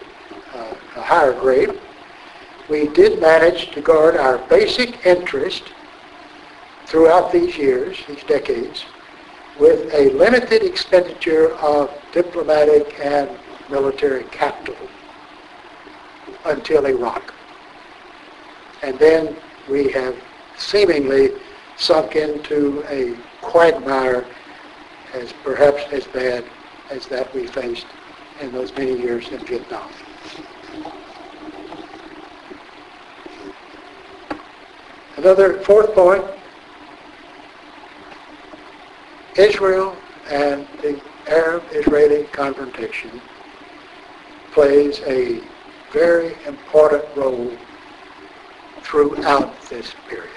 uh, a higher grade. We did manage to guard our basic interest throughout these years, these decades, with a limited expenditure of diplomatic and military capital until Iraq. And then we have seemingly sunk into a quagmire as perhaps as bad as that we faced in those many years in Vietnam. Another fourth point, Israel and the Arab-Israeli confrontation plays a very important role throughout this period.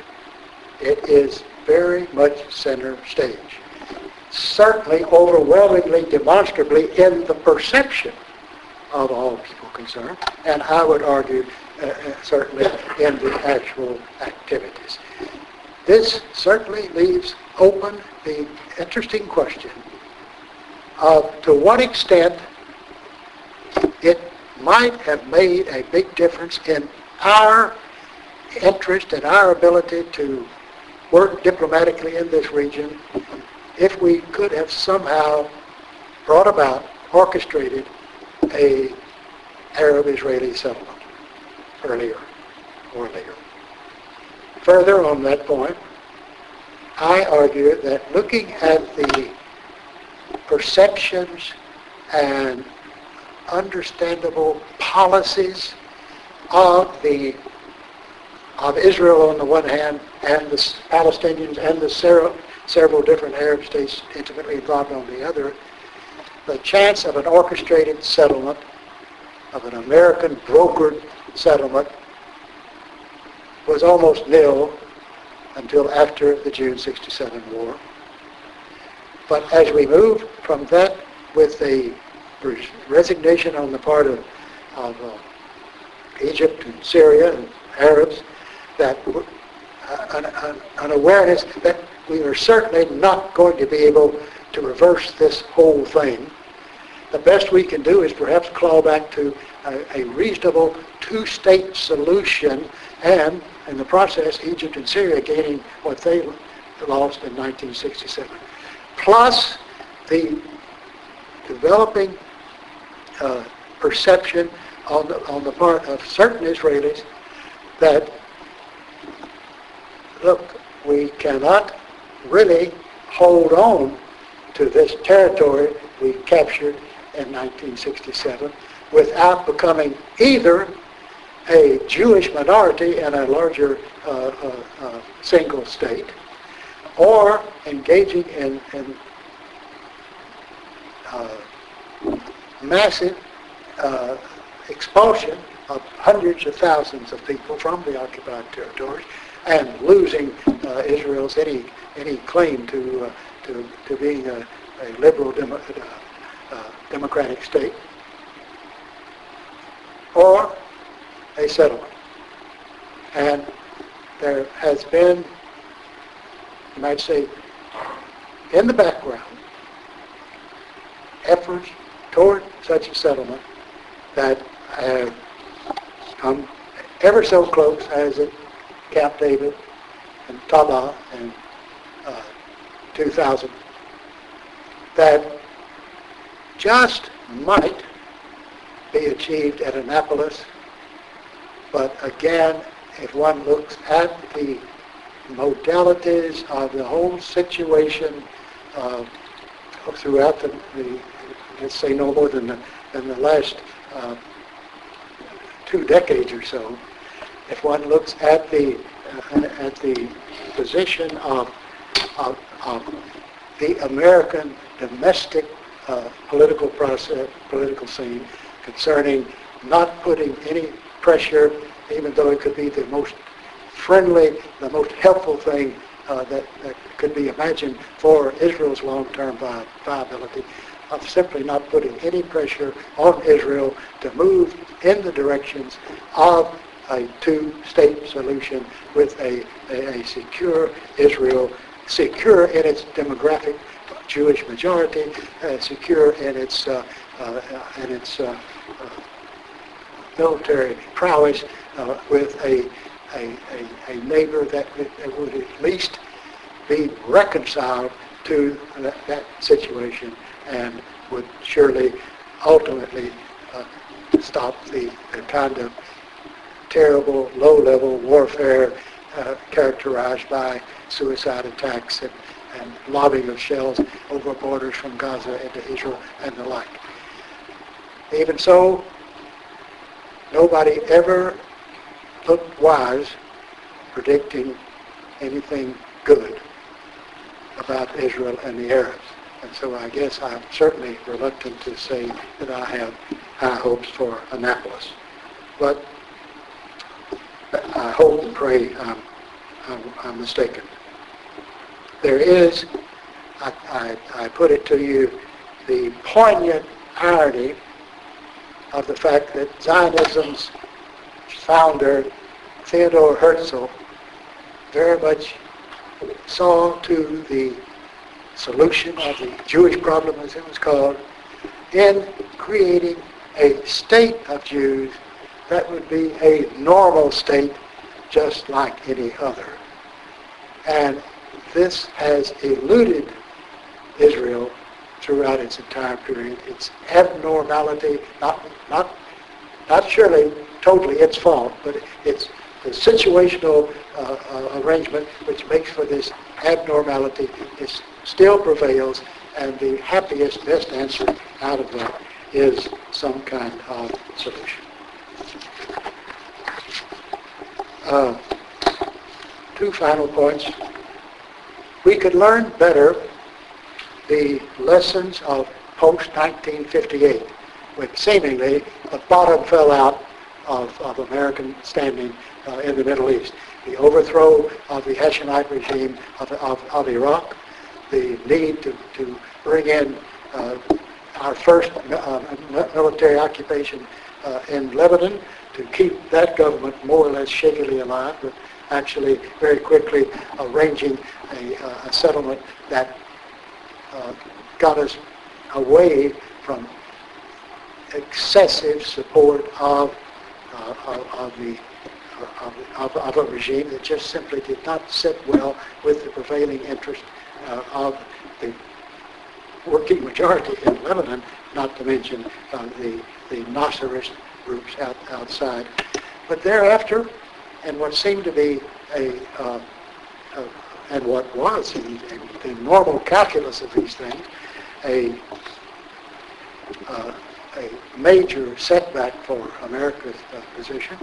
It is very much center stage. Certainly overwhelmingly demonstrably in the perception of all people concerned, and I would argue uh, uh, certainly in the actual activities. This certainly leaves open the interesting question of to what extent it might have made a big difference in our interest and our ability to work diplomatically in this region if we could have somehow brought about, orchestrated a Arab-Israeli settlement earlier or later. Further on that point, I argue that looking at the perceptions and understandable policies of the of Israel on the one hand and the Palestinians and the several, different Arab states intimately involved on the other, the chance of an orchestrated settlement, of an American brokered settlement, was almost nil until after the June 67 war. But as we moved from that with the resignation on the part of, of uh, Egypt and Syria and Arabs, that uh, an, an, an awareness that we are certainly not going to be able to reverse this whole thing. The best we can do is perhaps claw back to a, a reasonable two-state solution and in the process Egypt and Syria gaining what they lost in 1967. Plus the developing uh, perception on the, on the part of certain Israelis that, look, we cannot really hold on to this territory we captured in 1967 without becoming either a Jewish minority in a larger uh, uh, uh, single state or engaging in, in uh, massive uh, expulsion of hundreds of thousands of people from the occupied territories and losing uh, Israel's any any claim to uh, to, to being a, a liberal demo, uh, uh, democratic state, or a settlement. And there has been, you might say, in the background, efforts toward such a settlement that have come ever so close as at Camp David and Taba in uh, 2000 that just might be achieved at Annapolis, but again, if one looks at the modalities of the whole situation uh, throughout the, the let's say no more than the, than the last uh, two decades or so, if one looks at the uh, at the position of, of, of the American domestic uh, political process, political scene concerning not putting any pressure, even though it could be the most friendly, the most helpful thing uh, that, that could be imagined for Israel's long-term vi- viability, of simply not putting any pressure on Israel to move in the directions of a two-state solution with a, a, a secure Israel, secure in its demographic Jewish majority, uh, secure in its uh, uh, in its uh, uh, military prowess, with a, a, a, a neighbor that would, at least be reconciled to that, that situation and would surely ultimately stop the, the kind of terrible low-level warfare uh, characterized by suicide attacks and, and lobbing of shells over borders from Gaza into Israel and the like. Even so, nobody ever looked wise predicting anything good about Israel and the Arabs. And so I guess I'm certainly reluctant to say that I have high hopes for Annapolis. But I hope and pray I'm, I'm, I'm mistaken. There is, I, I, I put it to you, the poignant irony of the fact that Zionism's founder, Theodore Herzl, very much saw to the solution of the Jewish problem, as it was called, in creating a state of Jews that would be a normal state just like any other. And this has eluded Israel throughout its entire period. Its abnormality, not, not, not surely totally its fault, but it's the situational uh, uh, arrangement which makes for this abnormality is still prevails, and the happiest, best answer out of that is some kind of solution. Two final points. We could learn better the lessons of post-1958, when seemingly the bottom fell out of, of American standing uh, in the Middle East. The overthrow of the Hashemite regime of, of, of Iraq, the need to, to bring in uh, our first uh, military occupation uh, in Lebanon, to keep that government more or less shakily alive, but actually very quickly arranging a, uh, a settlement that uh, got us away from excessive support of, uh, of, of, the, of, of, a regime that just simply did not sit well with the prevailing interest uh, of the working majority in Lebanon, not to mention uh, the, the Nasserist groups out, outside. But thereafter, and what seemed to be a, uh, a and what was in, in, the normal calculus of these things, a, uh, a major setback for America's uh, position,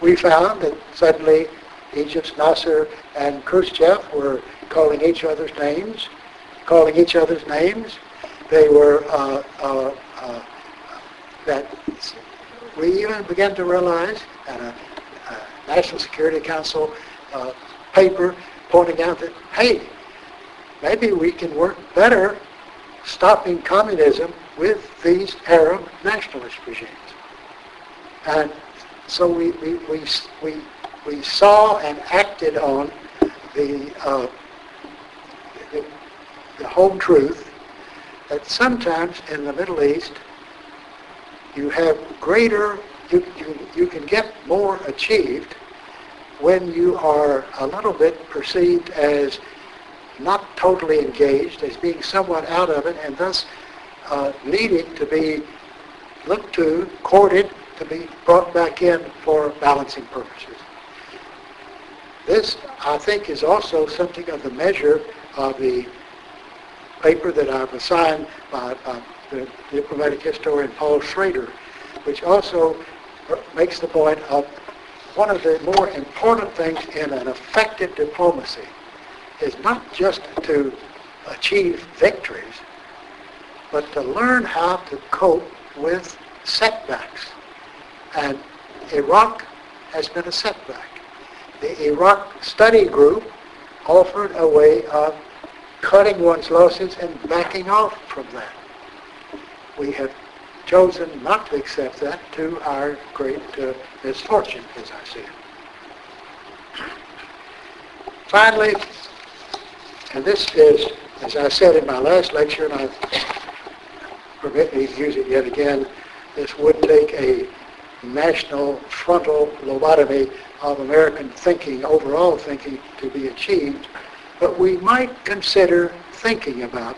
we found that suddenly Egypt's Nasser and Khrushchev were calling each other's names, calling each other's names. They were uh, uh, uh that we even began to realize, and a, a National Security Council uh, paper pointing out that, hey, maybe we can work better stopping communism with these Arab nationalist regimes. And so we, we, we, we, we saw and acted on the, uh, the, the home truth that sometimes in the Middle East you have greater, you, you, you can get more achieved when you are a little bit perceived as not totally engaged, as being somewhat out of it, and thus uh, needing to be looked to, courted, to be brought back in for balancing purposes. This, I think, is also something of the measure of the paper that I've assigned by, by the diplomatic historian Paul Schroeder, which also makes the point of one of the more important things in an effective diplomacy is not just to achieve victories, but to learn how to cope with setbacks. And Iraq has been a setback. The Iraq study group offered a way of cutting one's losses and backing off from that. We have chosen not to accept that to our great uh, misfortune, as I see it. Finally, and this is, as I said in my last lecture, and I permit me to use it yet again, this would take a national frontal lobotomy of American thinking, overall thinking, to be achieved. But we might consider thinking about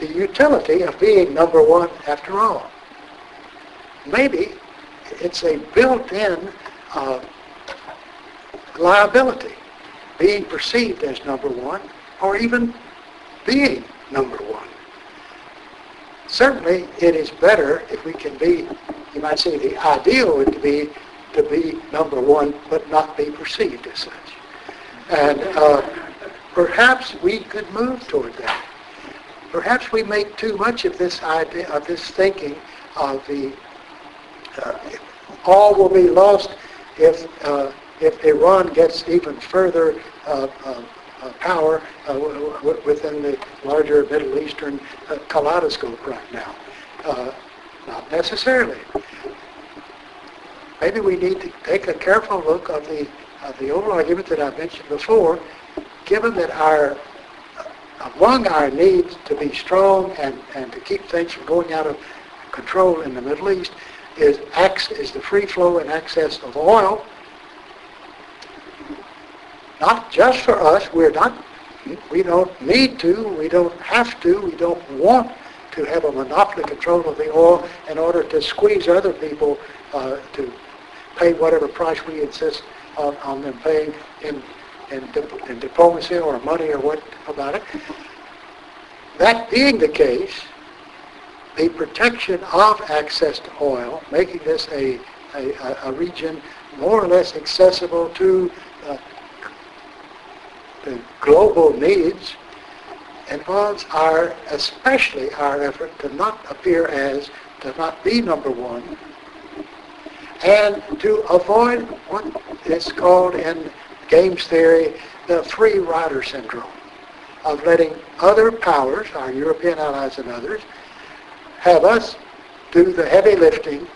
the utility of being number one after all. Maybe it's a built-in uh, liability, being perceived as number one, or even being number one. Certainly, it is better if we can be, you might say the ideal would be to be number one, but not be perceived as such. And uh, perhaps we could move toward that. Perhaps we make too much of this idea, of this thinking of the, uh, all will be lost if, uh, if Iran gets even further uh, uh, uh power uh, w- w- within the larger Middle Eastern kaleidoscope right now. not necessarily. Maybe we need to take a careful look of the, of the old argument that I mentioned before, given that our among our needs to be strong and, and to keep things from going out of control in the Middle East is, is the free flow and access of oil. Not just for us. We're not, we don't need to, we don't have to, we don't want to have a monopoly control of the oil in order to squeeze other people uh, to pay whatever price we insist on, on them paying in in diplomacy or money or what about it. That being the case, the protection of access to oil, making this a, a, a region more or less accessible to uh, the global needs, involves our, especially our effort to not appear as, to not be number one, and to avoid what is called in games theory, the free rider syndrome of letting other powers, our European allies and others, have us do the heavy lifting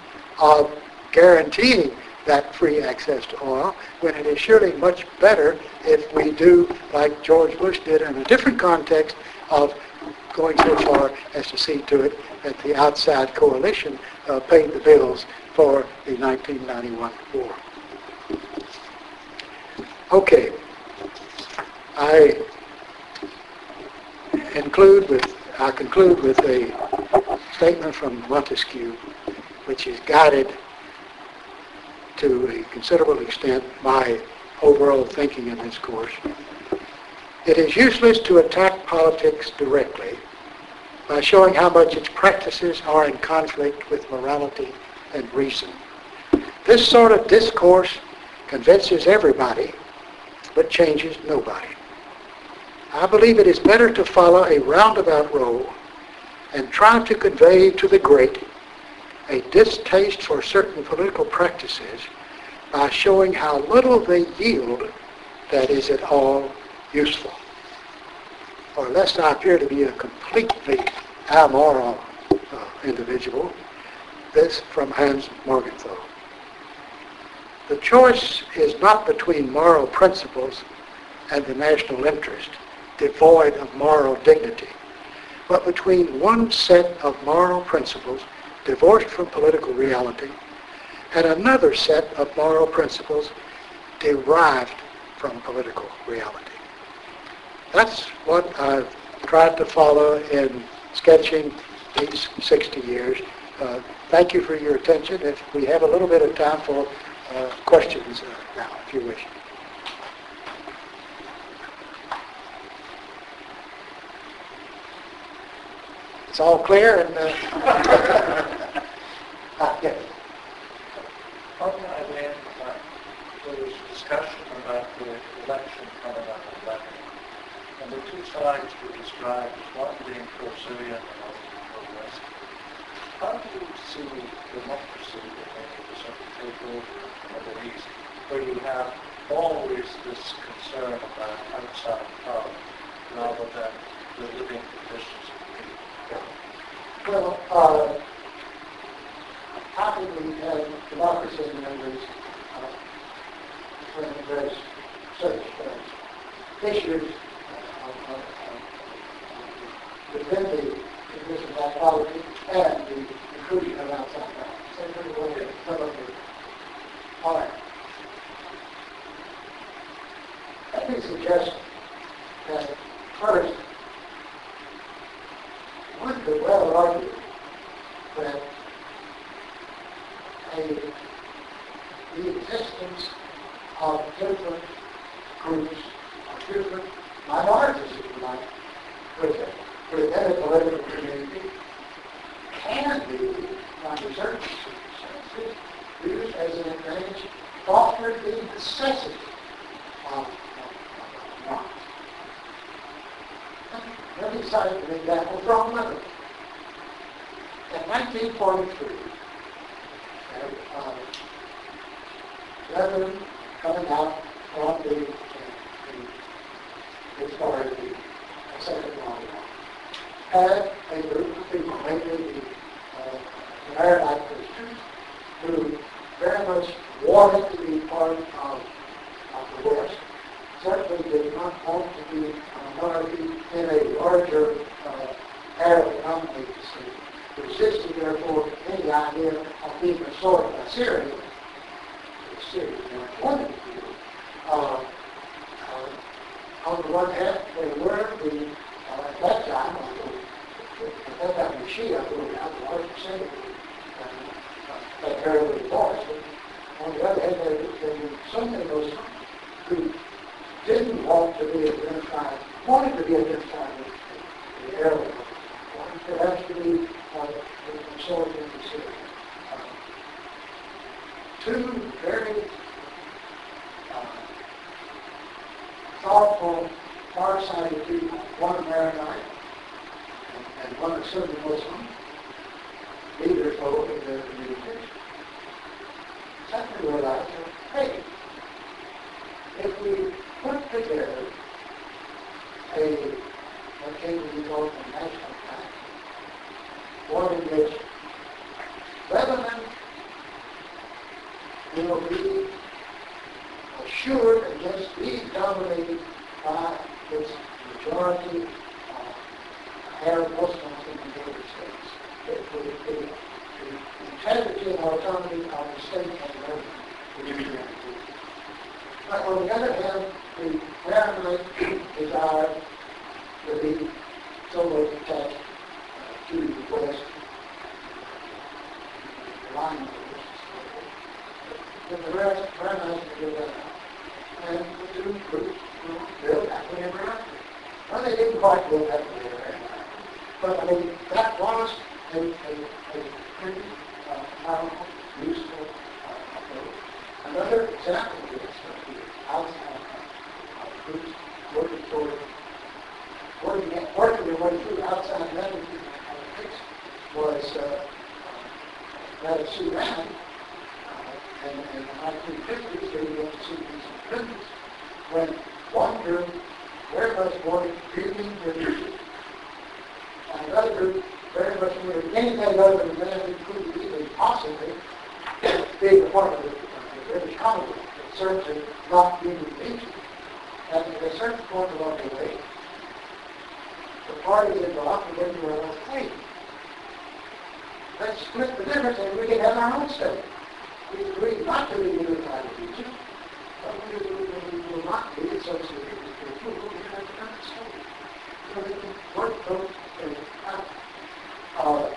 of guaranteeing that free access to oil when it is surely much better if we do like George Bush did in a different context of going so far as to see to it that the outside coalition uh, paid the bills for the 1991 war. Okay. I conclude with I conclude with a statement from Montesquieu, which is guided to a considerable extent by overall thinking in this course. It is useless to attack politics directly by showing how much its practices are in conflict with morality and reason. This sort of discourse convinces everybody but changes nobody. I believe it is better to follow a roundabout road and try to convey to the great a distaste for certain political practices by showing how little they yield that is at all useful. Or lest I appear to be a completely amoral uh, individual, this from Hans Morgenthau. The choice is not between moral principles and the national interest, devoid of moral dignity, but between one set of moral principles divorced from political reality and another set of moral principles derived from political reality. That's what I've tried to follow in sketching these 60 years. Uh, thank you for your attention. If we have a little bit of time for uh, questions uh, now, if you wish. It's all clear and... Uh, ah, yes. On the other hand, there was discussion about the election coming up in Lebanon. And the two sides were described as one being pro-Syrian and one being pro-West. how do you see democracy Pacific Table and the East, where you have always this concern about outside power rather than the living conditions of people? Well, uh, probably have democracy in members uh, when there's such uh, issues uh, uh, uh, within the conditions of politics and the inclusion of outside power. Some of all right. Let me suggest that first, one could well argue that a, the existence of different groups, of different minorities, if you like, within, within a political community can be, under certain circumstances, used as an advantage, foster the necessity of, of let me cite an example from America. In 1943, uh, brethren coming out from the, the, as far as the Second World War, had a group of people, mainly the uh, Maronite Christians, who very much wanted to be part of, of the West, certainly did not want to be a minority in a larger uh, Arab economy resisted therefore any idea of being Syria, which Syria never wanted to do. Uh, uh, on the one hand, they were the, uh, at that time, at that time the Shia were now the large percentage uh, Arab was. On the other hand, they, were some of those who didn't want to be identified, wanted to be identified with the Arab, wanted perhaps to be uh, absorbed into Syria. Uh, two very uh, thoughtful, far-sighted people, one Maronite and, and one a Sunni Muslim, leaders in their communities, suddenly realized that, hey, if we put together a, what came to be called a national pact, one in which Lebanon will be assured against being dominated by its majority of Arab Muslims in the United States. It would be the integrity and autonomy of the state of Lebanon would be guaranteed. But on the other hand, the Maronite desire to be somewhat attached uh, to the West, line of the. But the rest, give that up. And the two groups will build happily ever after. Well, they didn't quite build happily ever after. But I mean, that was a, a, a pretty uh, powerful, useful uh, approach. Another example of this would outside working toward working, working their way through outside methods politics was uh, that of. Uh, and, and in the 1950s, they began to see these independence when one group very much wanted union leadership, and another group very much wanted anything other than that including even possibly being a part of the, the British Commonwealth, but certainly not being engaged. And at a certain point along the way, the parties involved began to realize, hey, let's split the difference and we can have our own state. We agree not to be unified with Egypt, but we, we, we will not be associated with the people who have the current state. So we can work those things out. Uh,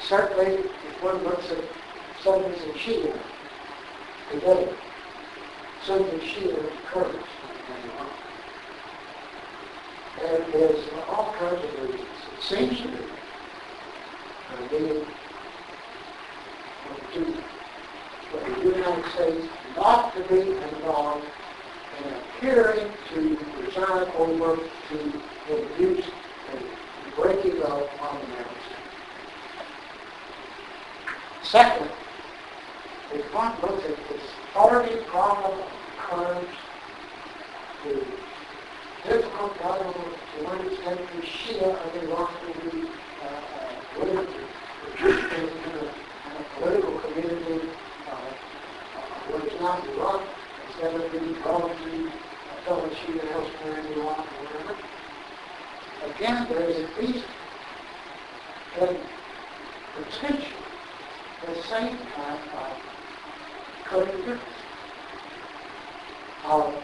certainly, if one looks at Sunnis and Shia today, Sunni and Shia Kurds, there is all kinds of reasons. It seems to me uh, being for the, United States not to be involved in appearing to preside over, to the induce and breaking of fundamentals. Second, the front looks at this already problem occurs to difficult problem to one extent the Shia Iraq will be uh, uh, willing to participate a political community uh, uh, what is not Iraq instead of being probably a fellow Shia elsewhere in Iraq or wherever. Again, there is at least a potential the same kind of difference. Of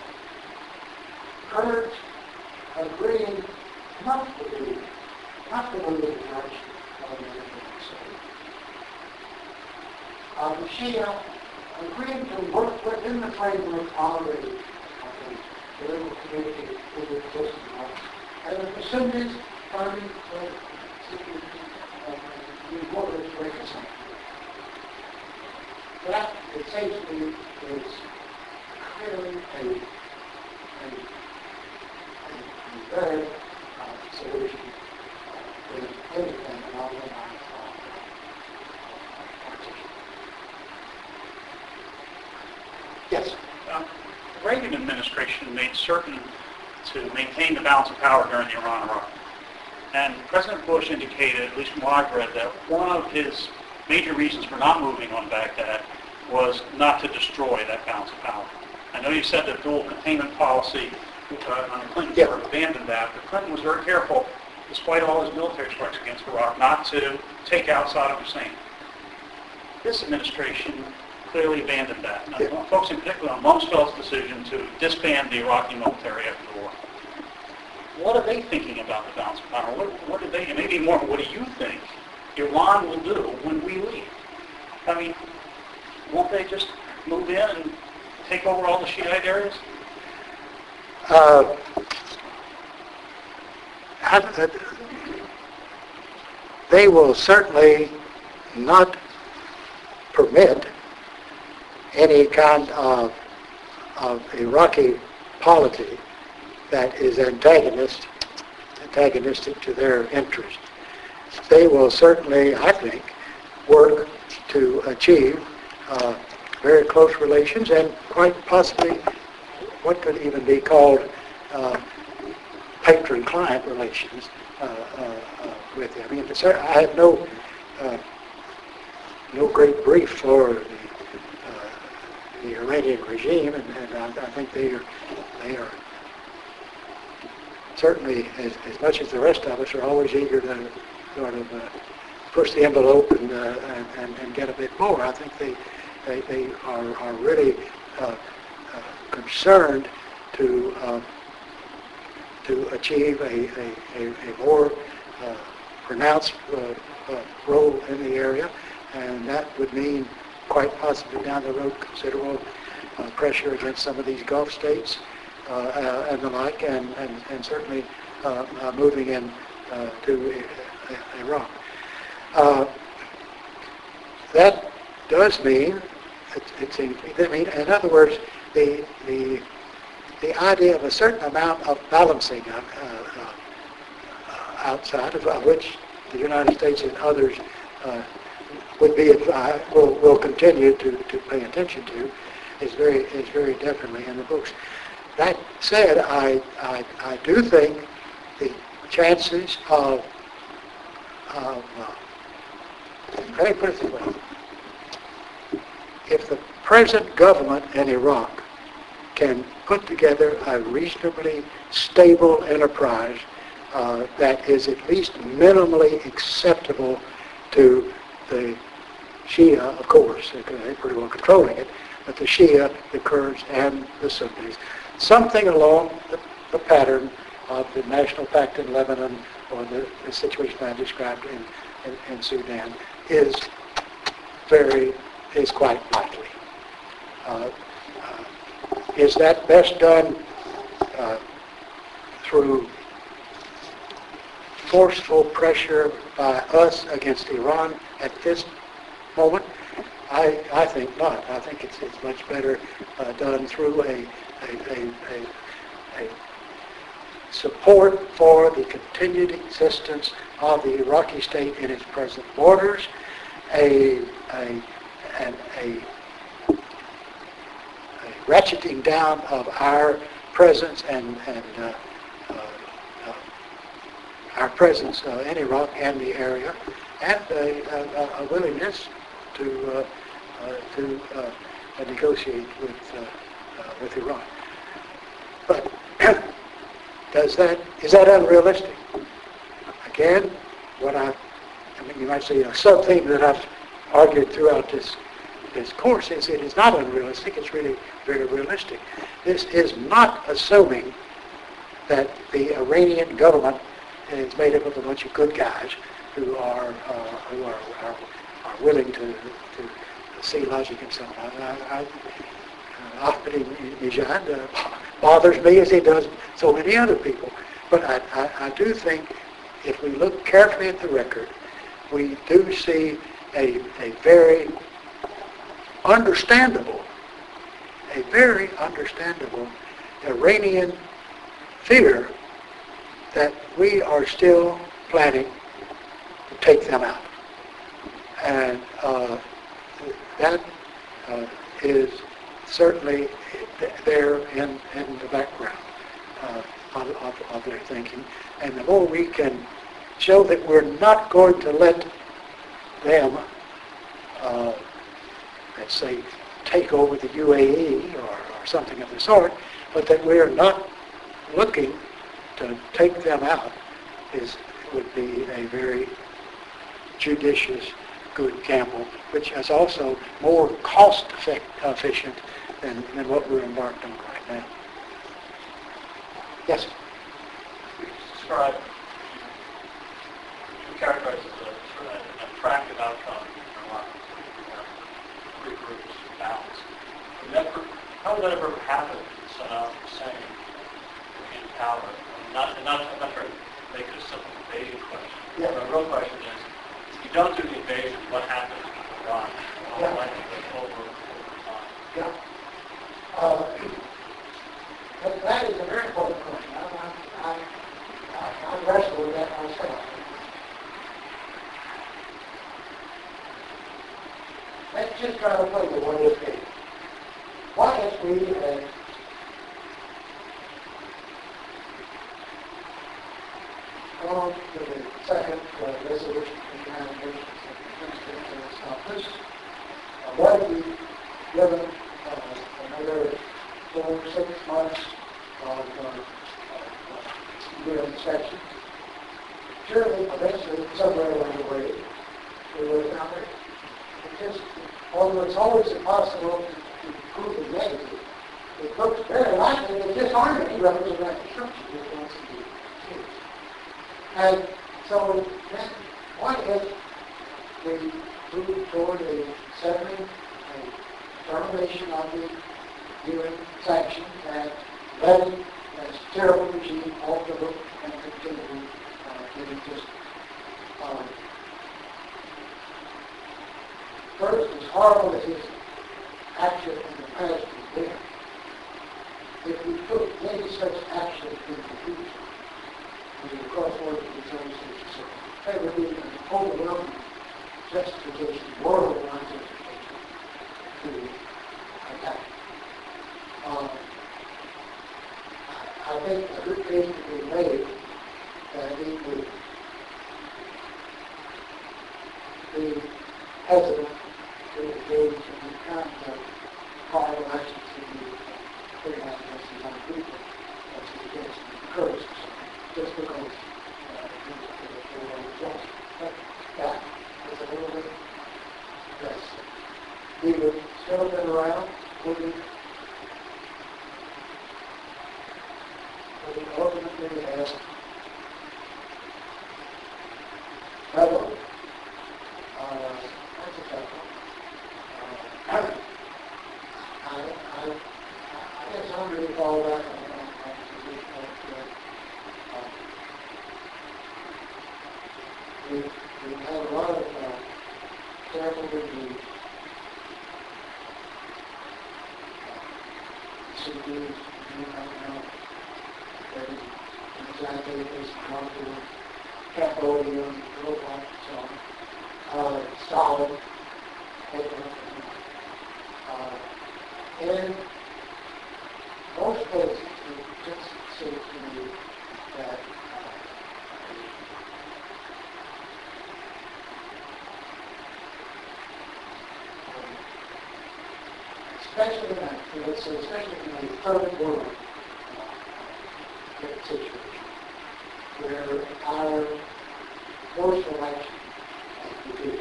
Kurds agreeing not to do, not to in the direction of State. Of the Shia agreeing to work within the framework already of the political community that exists in Iraq. And the Sunnis uh, seeking uh, the border to reconcile. That, me, is clearly a, a, a, very uh, solution uh, anything partition. Yes. Uh, The Reagan administration made certain to maintain the balance of power during the Iran-Iraq. And President Bush indicated, at least from what I've read, that one of his major reasons for not moving on Baghdad was not to destroy that balance of power. I know you said that dual containment policy uh, under Clinton Yeah. sort of abandoned that, but Clinton was very careful, despite all his military strikes against Iraq, not to take out Saddam Hussein. This administration clearly abandoned that. And Yeah. I'm focusing particularly on Rumsfeld's decision to disband the Iraqi military after the war. What are they thinking about the balance of power? What, what do they, and maybe more, what do you think Iran will do when we leave? I mean, won't they just move in and take over all the Shiite areas? Uh, They will certainly not permit any kind of, of Iraqi polity that is antagonist, antagonistic to their interest. They will certainly, I think, work to achieve uh, very close relations and quite possibly what could even be called uh, patron-client relations uh, uh, uh, with them. I mean, I have no no great brief for the, the Iranian regime, and, and I, I think they are they are certainly as, as much as the rest of us are always eager to sort of uh, push the envelope and, uh, and, and get a bit more. I think they they, they are, are really uh, uh, concerned to uh, to achieve a, a, a, a more uh, pronounced uh, role in the area, and that would mean quite possibly down the road considerable pressure against some of these Gulf states and the like, and, and, and certainly moving in to Iraq. Uh, that does mean, it's, it's a, I mean, in other words, the, the, the idea of a certain amount of balancing uh, uh, outside of uh, which the United States and others uh, would be, uh, will, will continue to, to pay attention to is very, is very definitely in the books. That said, I, I, I do think the chances of, of way. If the present government in Iraq can put together a reasonably stable enterprise uh, that is at least minimally acceptable to the Shia, of course, they're pretty well controlling it, but the Shia, the Kurds, and the Sunnis. Something along the, the pattern of the national pact in Lebanon or the, the situation I described in, in, in Sudan is very, is quite likely. Uh, uh, is that best done uh, through forceful pressure by us against Iran at this moment? I, I think not. I think it's, it's much better uh, done through a, a, a, a, a support for the continued existence of the Iraqi state in its present borders, a, a, an, a, a ratcheting down of our presence and, and uh, uh, uh, our presence uh, in Iraq and the area, and a, a, willingness to uh, uh, to negotiate with with Iran. But does that is that unrealistic? Again, what I, I mean, you might say a sub theme that I've argued throughout this this course is it is not unrealistic. It's really very realistic. This is not assuming that the Iranian government is made up of a bunch of good guys who are uh, who are, are, are willing to, to see logic and in something. I, I, uh, bothers me as he does so many other people. But I, I, I do think if we look carefully at the record, we do see a, a very understandable, a very understandable Iranian fear that we are still planning to take them out. And uh, that uh, is certainly there in, in the background uh, of, of, of their thinking. And the more we can show that we're not going to let them, uh, let's say, take over the UAE or, or something of the sort, but that we're not looking to take them out is would be a very judicious, good gamble, which is also more cost effect, efficient than, than what we're embarked on right now. Yes? describe, you characterize it as a sort of an attractive outcome in a lot of three groups balanced. Never, how would that ever happen Saddam Hussein in power? And not, and not, I'm not trying to make it a simple invasion question. Yeah. The real question is, if you don't do the invasion, what happens to Iran? Yeah. likely to over, over time? Yeah. Uh, but that is a very important question. I, I, I, I, wrestle with that myself. Let's just try to play the what game. What if we had So on. Uh, solid. Uh, most cases, it just seems to me that especially in a, let's say, especially in a third world uh, situation, where our forced election, as we do,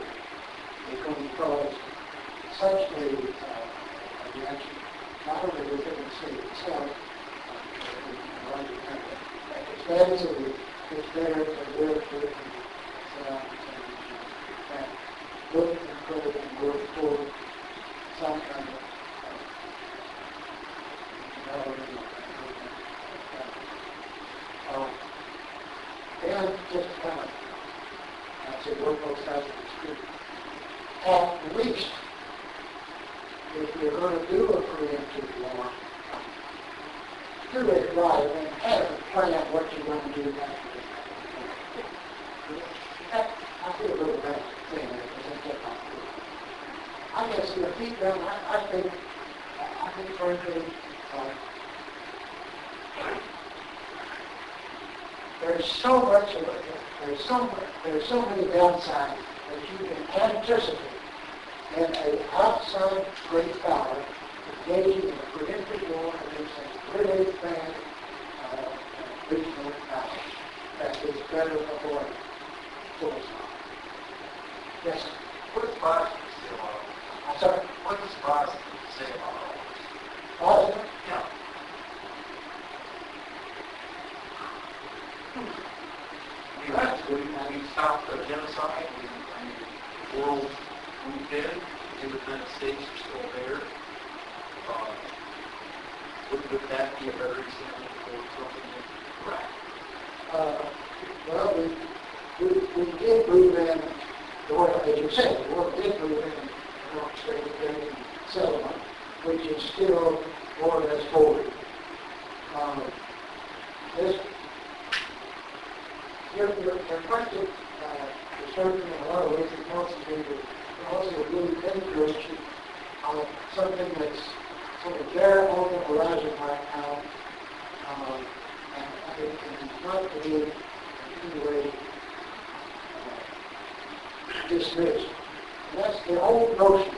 going to cause such a, uh, reaction, not only within the state itself, uh, but in the larger country. It's better to, it's better to work with the, uh, and look and control and work for some kind of um, and just kind of, I'd say, work both sides of the street. At least, if you're going to do a preemptive law, do it right and have a plan what you're going to do that. I feel a little bad saying that because I I guess the feet I, I think, I think frankly, uh, there's so much of it, there's so, there's so many downsides that you can anticipate in an outside great power engaging in a preemptive war against a really bad, uh, regional power that is better avoided. Full stop. Yes, sir. What does Bosnia say about all I'm sorry. What does Bosnia say about all this? Bosnia? Yeah. We have, we, we stopped the genocide, we, mean, the moved in, independent states are still there. Uh, Would, would that be a better example for something like Iraq? Uh, Well, we, we, we did move in, the world, as you said, the world did move in, the North State Building settlement, which is still more or less holding. Um, This, your, your, your question, uh, is certainly in a lot of ways, it also be, it also really interesting on something that's sort of there on the horizon right now, um, and I think it's not to be in any way uh, dismissed. And that's the old notion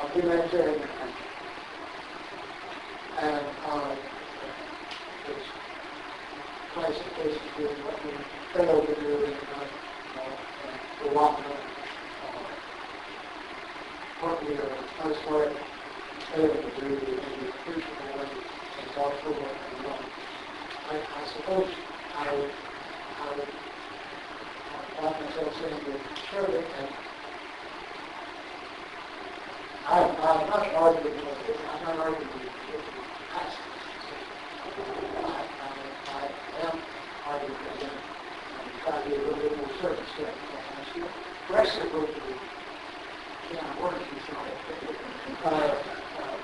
of humanitarian country. And uh, it's classic cases with what we failed to do in uh, uh, Rwanda, what failed to do the and. I, I suppose I would, I would find myself saying that surely, and I, I'm not arguing with it, I'm not arguing with I, I, I am arguing with it, and try to be a little bit more circumspect, and I still aggressively, can't work, you know, uh, uh,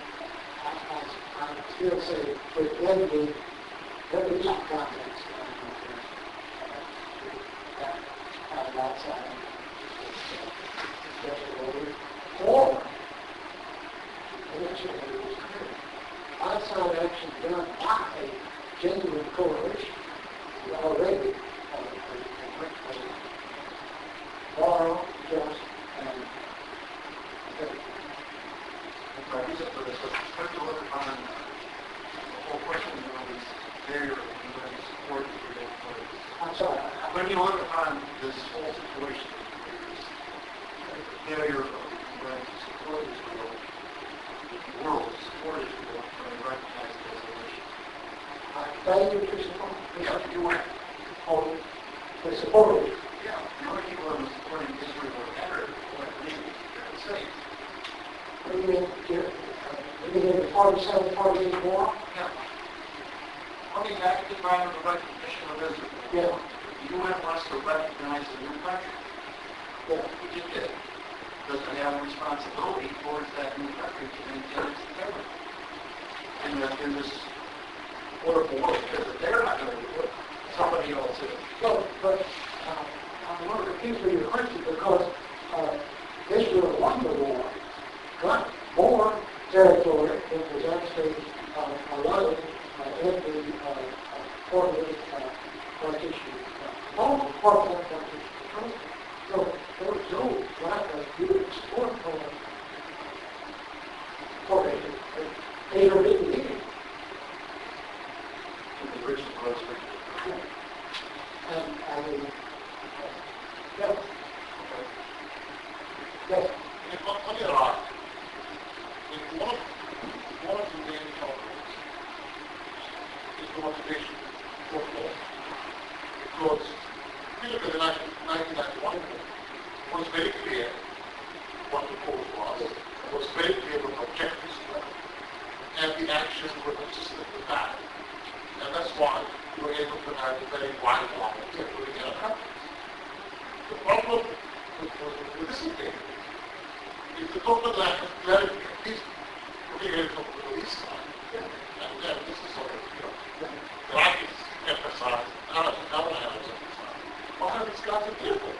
I, I, I still say, within the there is some context that. Have outside. Or, outside action done by a genuine coalition, already borrow, just, and Right, these are for this, but let's look on the whole question of this failure of UN support for the employees. I'm sorry, When you look upon this whole situation, there's the failure of UN to support Israel, the world to support Israel, when they recognize the resolution. I failure to support, Yeah, you went, or to support it. yeah, the only people that were supporting Israel were better, were the United States. What do you mean, you uh, you mean the forty-seven, forty-eight war? Yeah. Mean, back to the recognition of Israel. Yeah, The UN wants to recognize a new country. yeah. which it did, doesn't have a responsibility towards that new country to maintain its integrity. And that in this wonderful world, because they're not going to do it, somebody else it. Well, but, uh, I want to repeat for your question because, uh, Israel won the war, territory than was actually, uh, allotted, uh, in the, uh, uh, part of the, uh, partition, uh, all of that partition. So, there was no lack of good support for, for. They were being needed. The original was, And, I mean, yes, yes, And on on the other hand, in one of, one of the main problems is the motivation for war. Because if you look at the 1991 war, it was very clear what the cause was, it was very clear what the objectives were, and the actions were consistent with that. And that's why we were able to have a very wide market including in our countries. The problem with, with, with this occasion is the total lack of clarity, at least particularly from the police side. And then this is sort of, you know, that I can emphasize, and I don't know how to emphasize, why are these guys are different?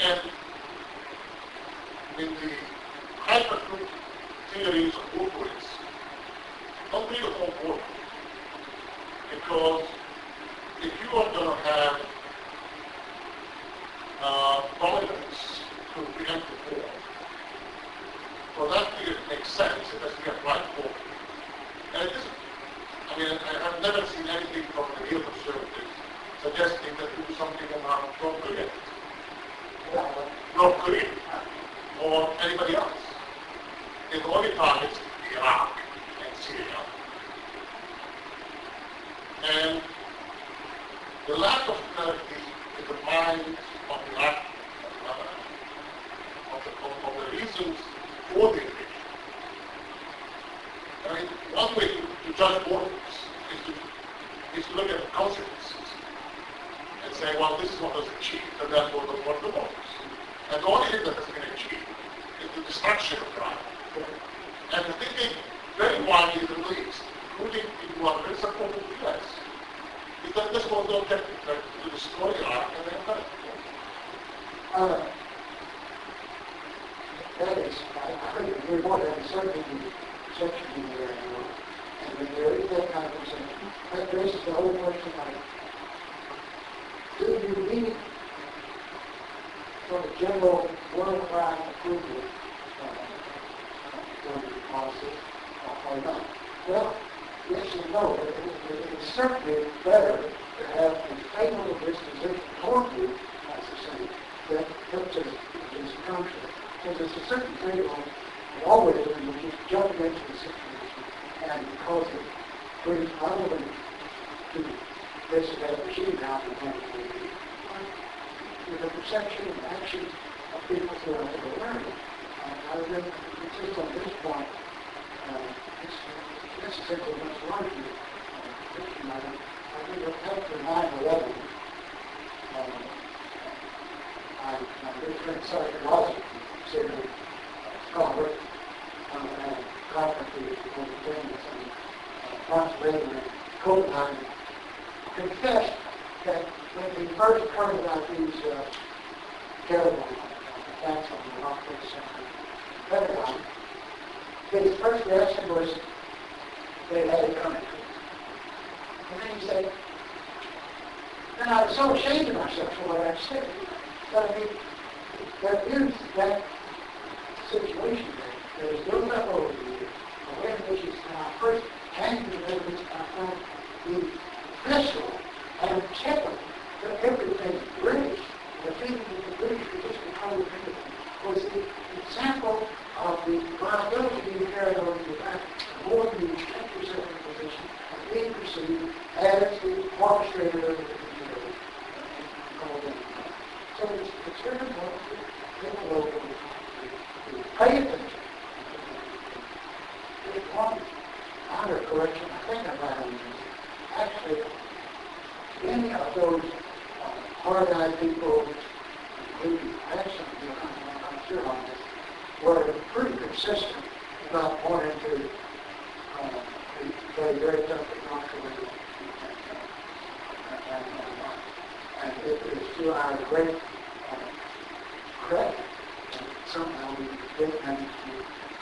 And in the hypergroup theories of movements, don't whole. Because if you are going to have uh, dominance to preempt the war, for that to make for. And it isn't. I mean, I have never seen anything from the real conservatives suggesting that do something around North Korea, North Korea, or anybody else. The only targets Iraq and Syria. And the lack of clarity in the minds of the Iraq, uh, of, the, of, of the reasons for the invasion. I mean, one way to, to judge borders is to, is to look at the consequences and say, well, this is what was and therefore the what the borders. And the only thing that has been achieved is the destruction of crime. And the thinking very widely in the East, including in one very supportive of the U.S., is that this was the objective, that to destroy Iraq and then it. uh, that is, I, I think we want to have certain section in there, and when is that kind of section, that raises the whole question of, do you need sort of general worldwide approval, uh, for the policy, or or not? Well, yes and no, but it, it, it's certainly better to have a favorable disposition toward you, as a that helps us in this country. Because there's a certain thing on always doing, which is jumping into the situation, and because it brings to this that machine out and the perception and action of people throughout the world. And I would to insist on this point, uh, this, this is simply much larger, uh, this matter. I think that after 9/11, um, I, my good friend Sergeant Lawson, considered a scholar, um, and conferences on the things, and uh, Franz Reagan and Copenhagen confessed that when we first heard about these uh, attacks on the Rock Center Pentagon, his first reaction was they had it coming. And then he said, and I was so ashamed of myself for what I said. But I mean, there is that situation there that is built up over the years, the way in which it's when I first the evidence, found the visceral and that everything British, the feeling that the British controlling everything, was the example of the liability being carried over to the back, more than you expect yourself in a position of being perceived as the orchestrator of the computer. So it's, it's very important to take a look at to pay attention. There's one minor correction I think I might have used. Actually, many of those uh, hard-eyed people, including actually, I'm, I'm sure on this, were pretty consistent about wanting to uh, be very, very tough economically And it is to our great uh, credit that somehow we did manage to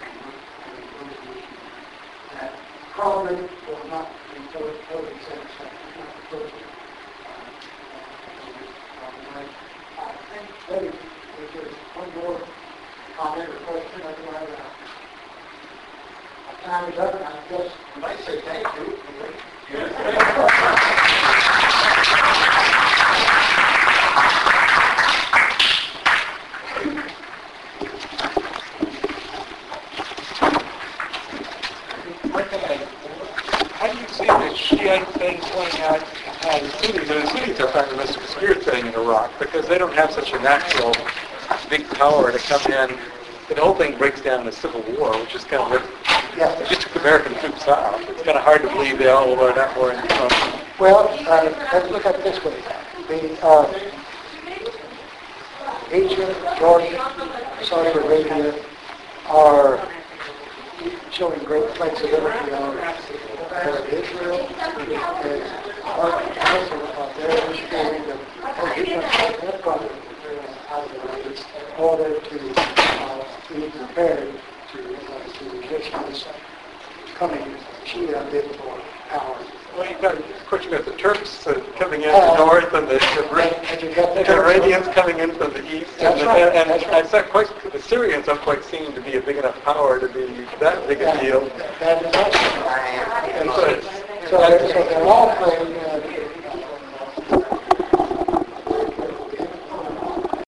come up with a resolution that probably will not be totally totally satisfactory, not totally. uh, uh, I think maybe if there's one more comment or question, otherwise, uh, our time is up, and I guess I might say thank you. One thing I, how do you see the Shiite thing playing out uh, the Sunnis? And the Sunnis are kind of a spirit thing in Iraq because they don't a natural big power to come in. The whole thing breaks down in a civil war, which is kind of what Yeah. just took American troops out. It's kind of hard to believe they all are that war in front. Well, uh, let's look at it this way. The, uh, Egypt, Jordan, Saudi Arabia are showing great flexibility on uh, Israel. is part and parcel of their understanding of how to get their problem out of the way in order to uh, be prepared to, uh, to resist this coming Shia liberal power. Well, you've got, of course, you've got the Turks uh, coming in the north and the, And you the the Iranians coming in from the east. That's and, right, the, and that's right. not quite, the Syrians don't quite seem to be a big enough power to be that big a deal. That is also. And so it's- So they're, so they're all playing uh,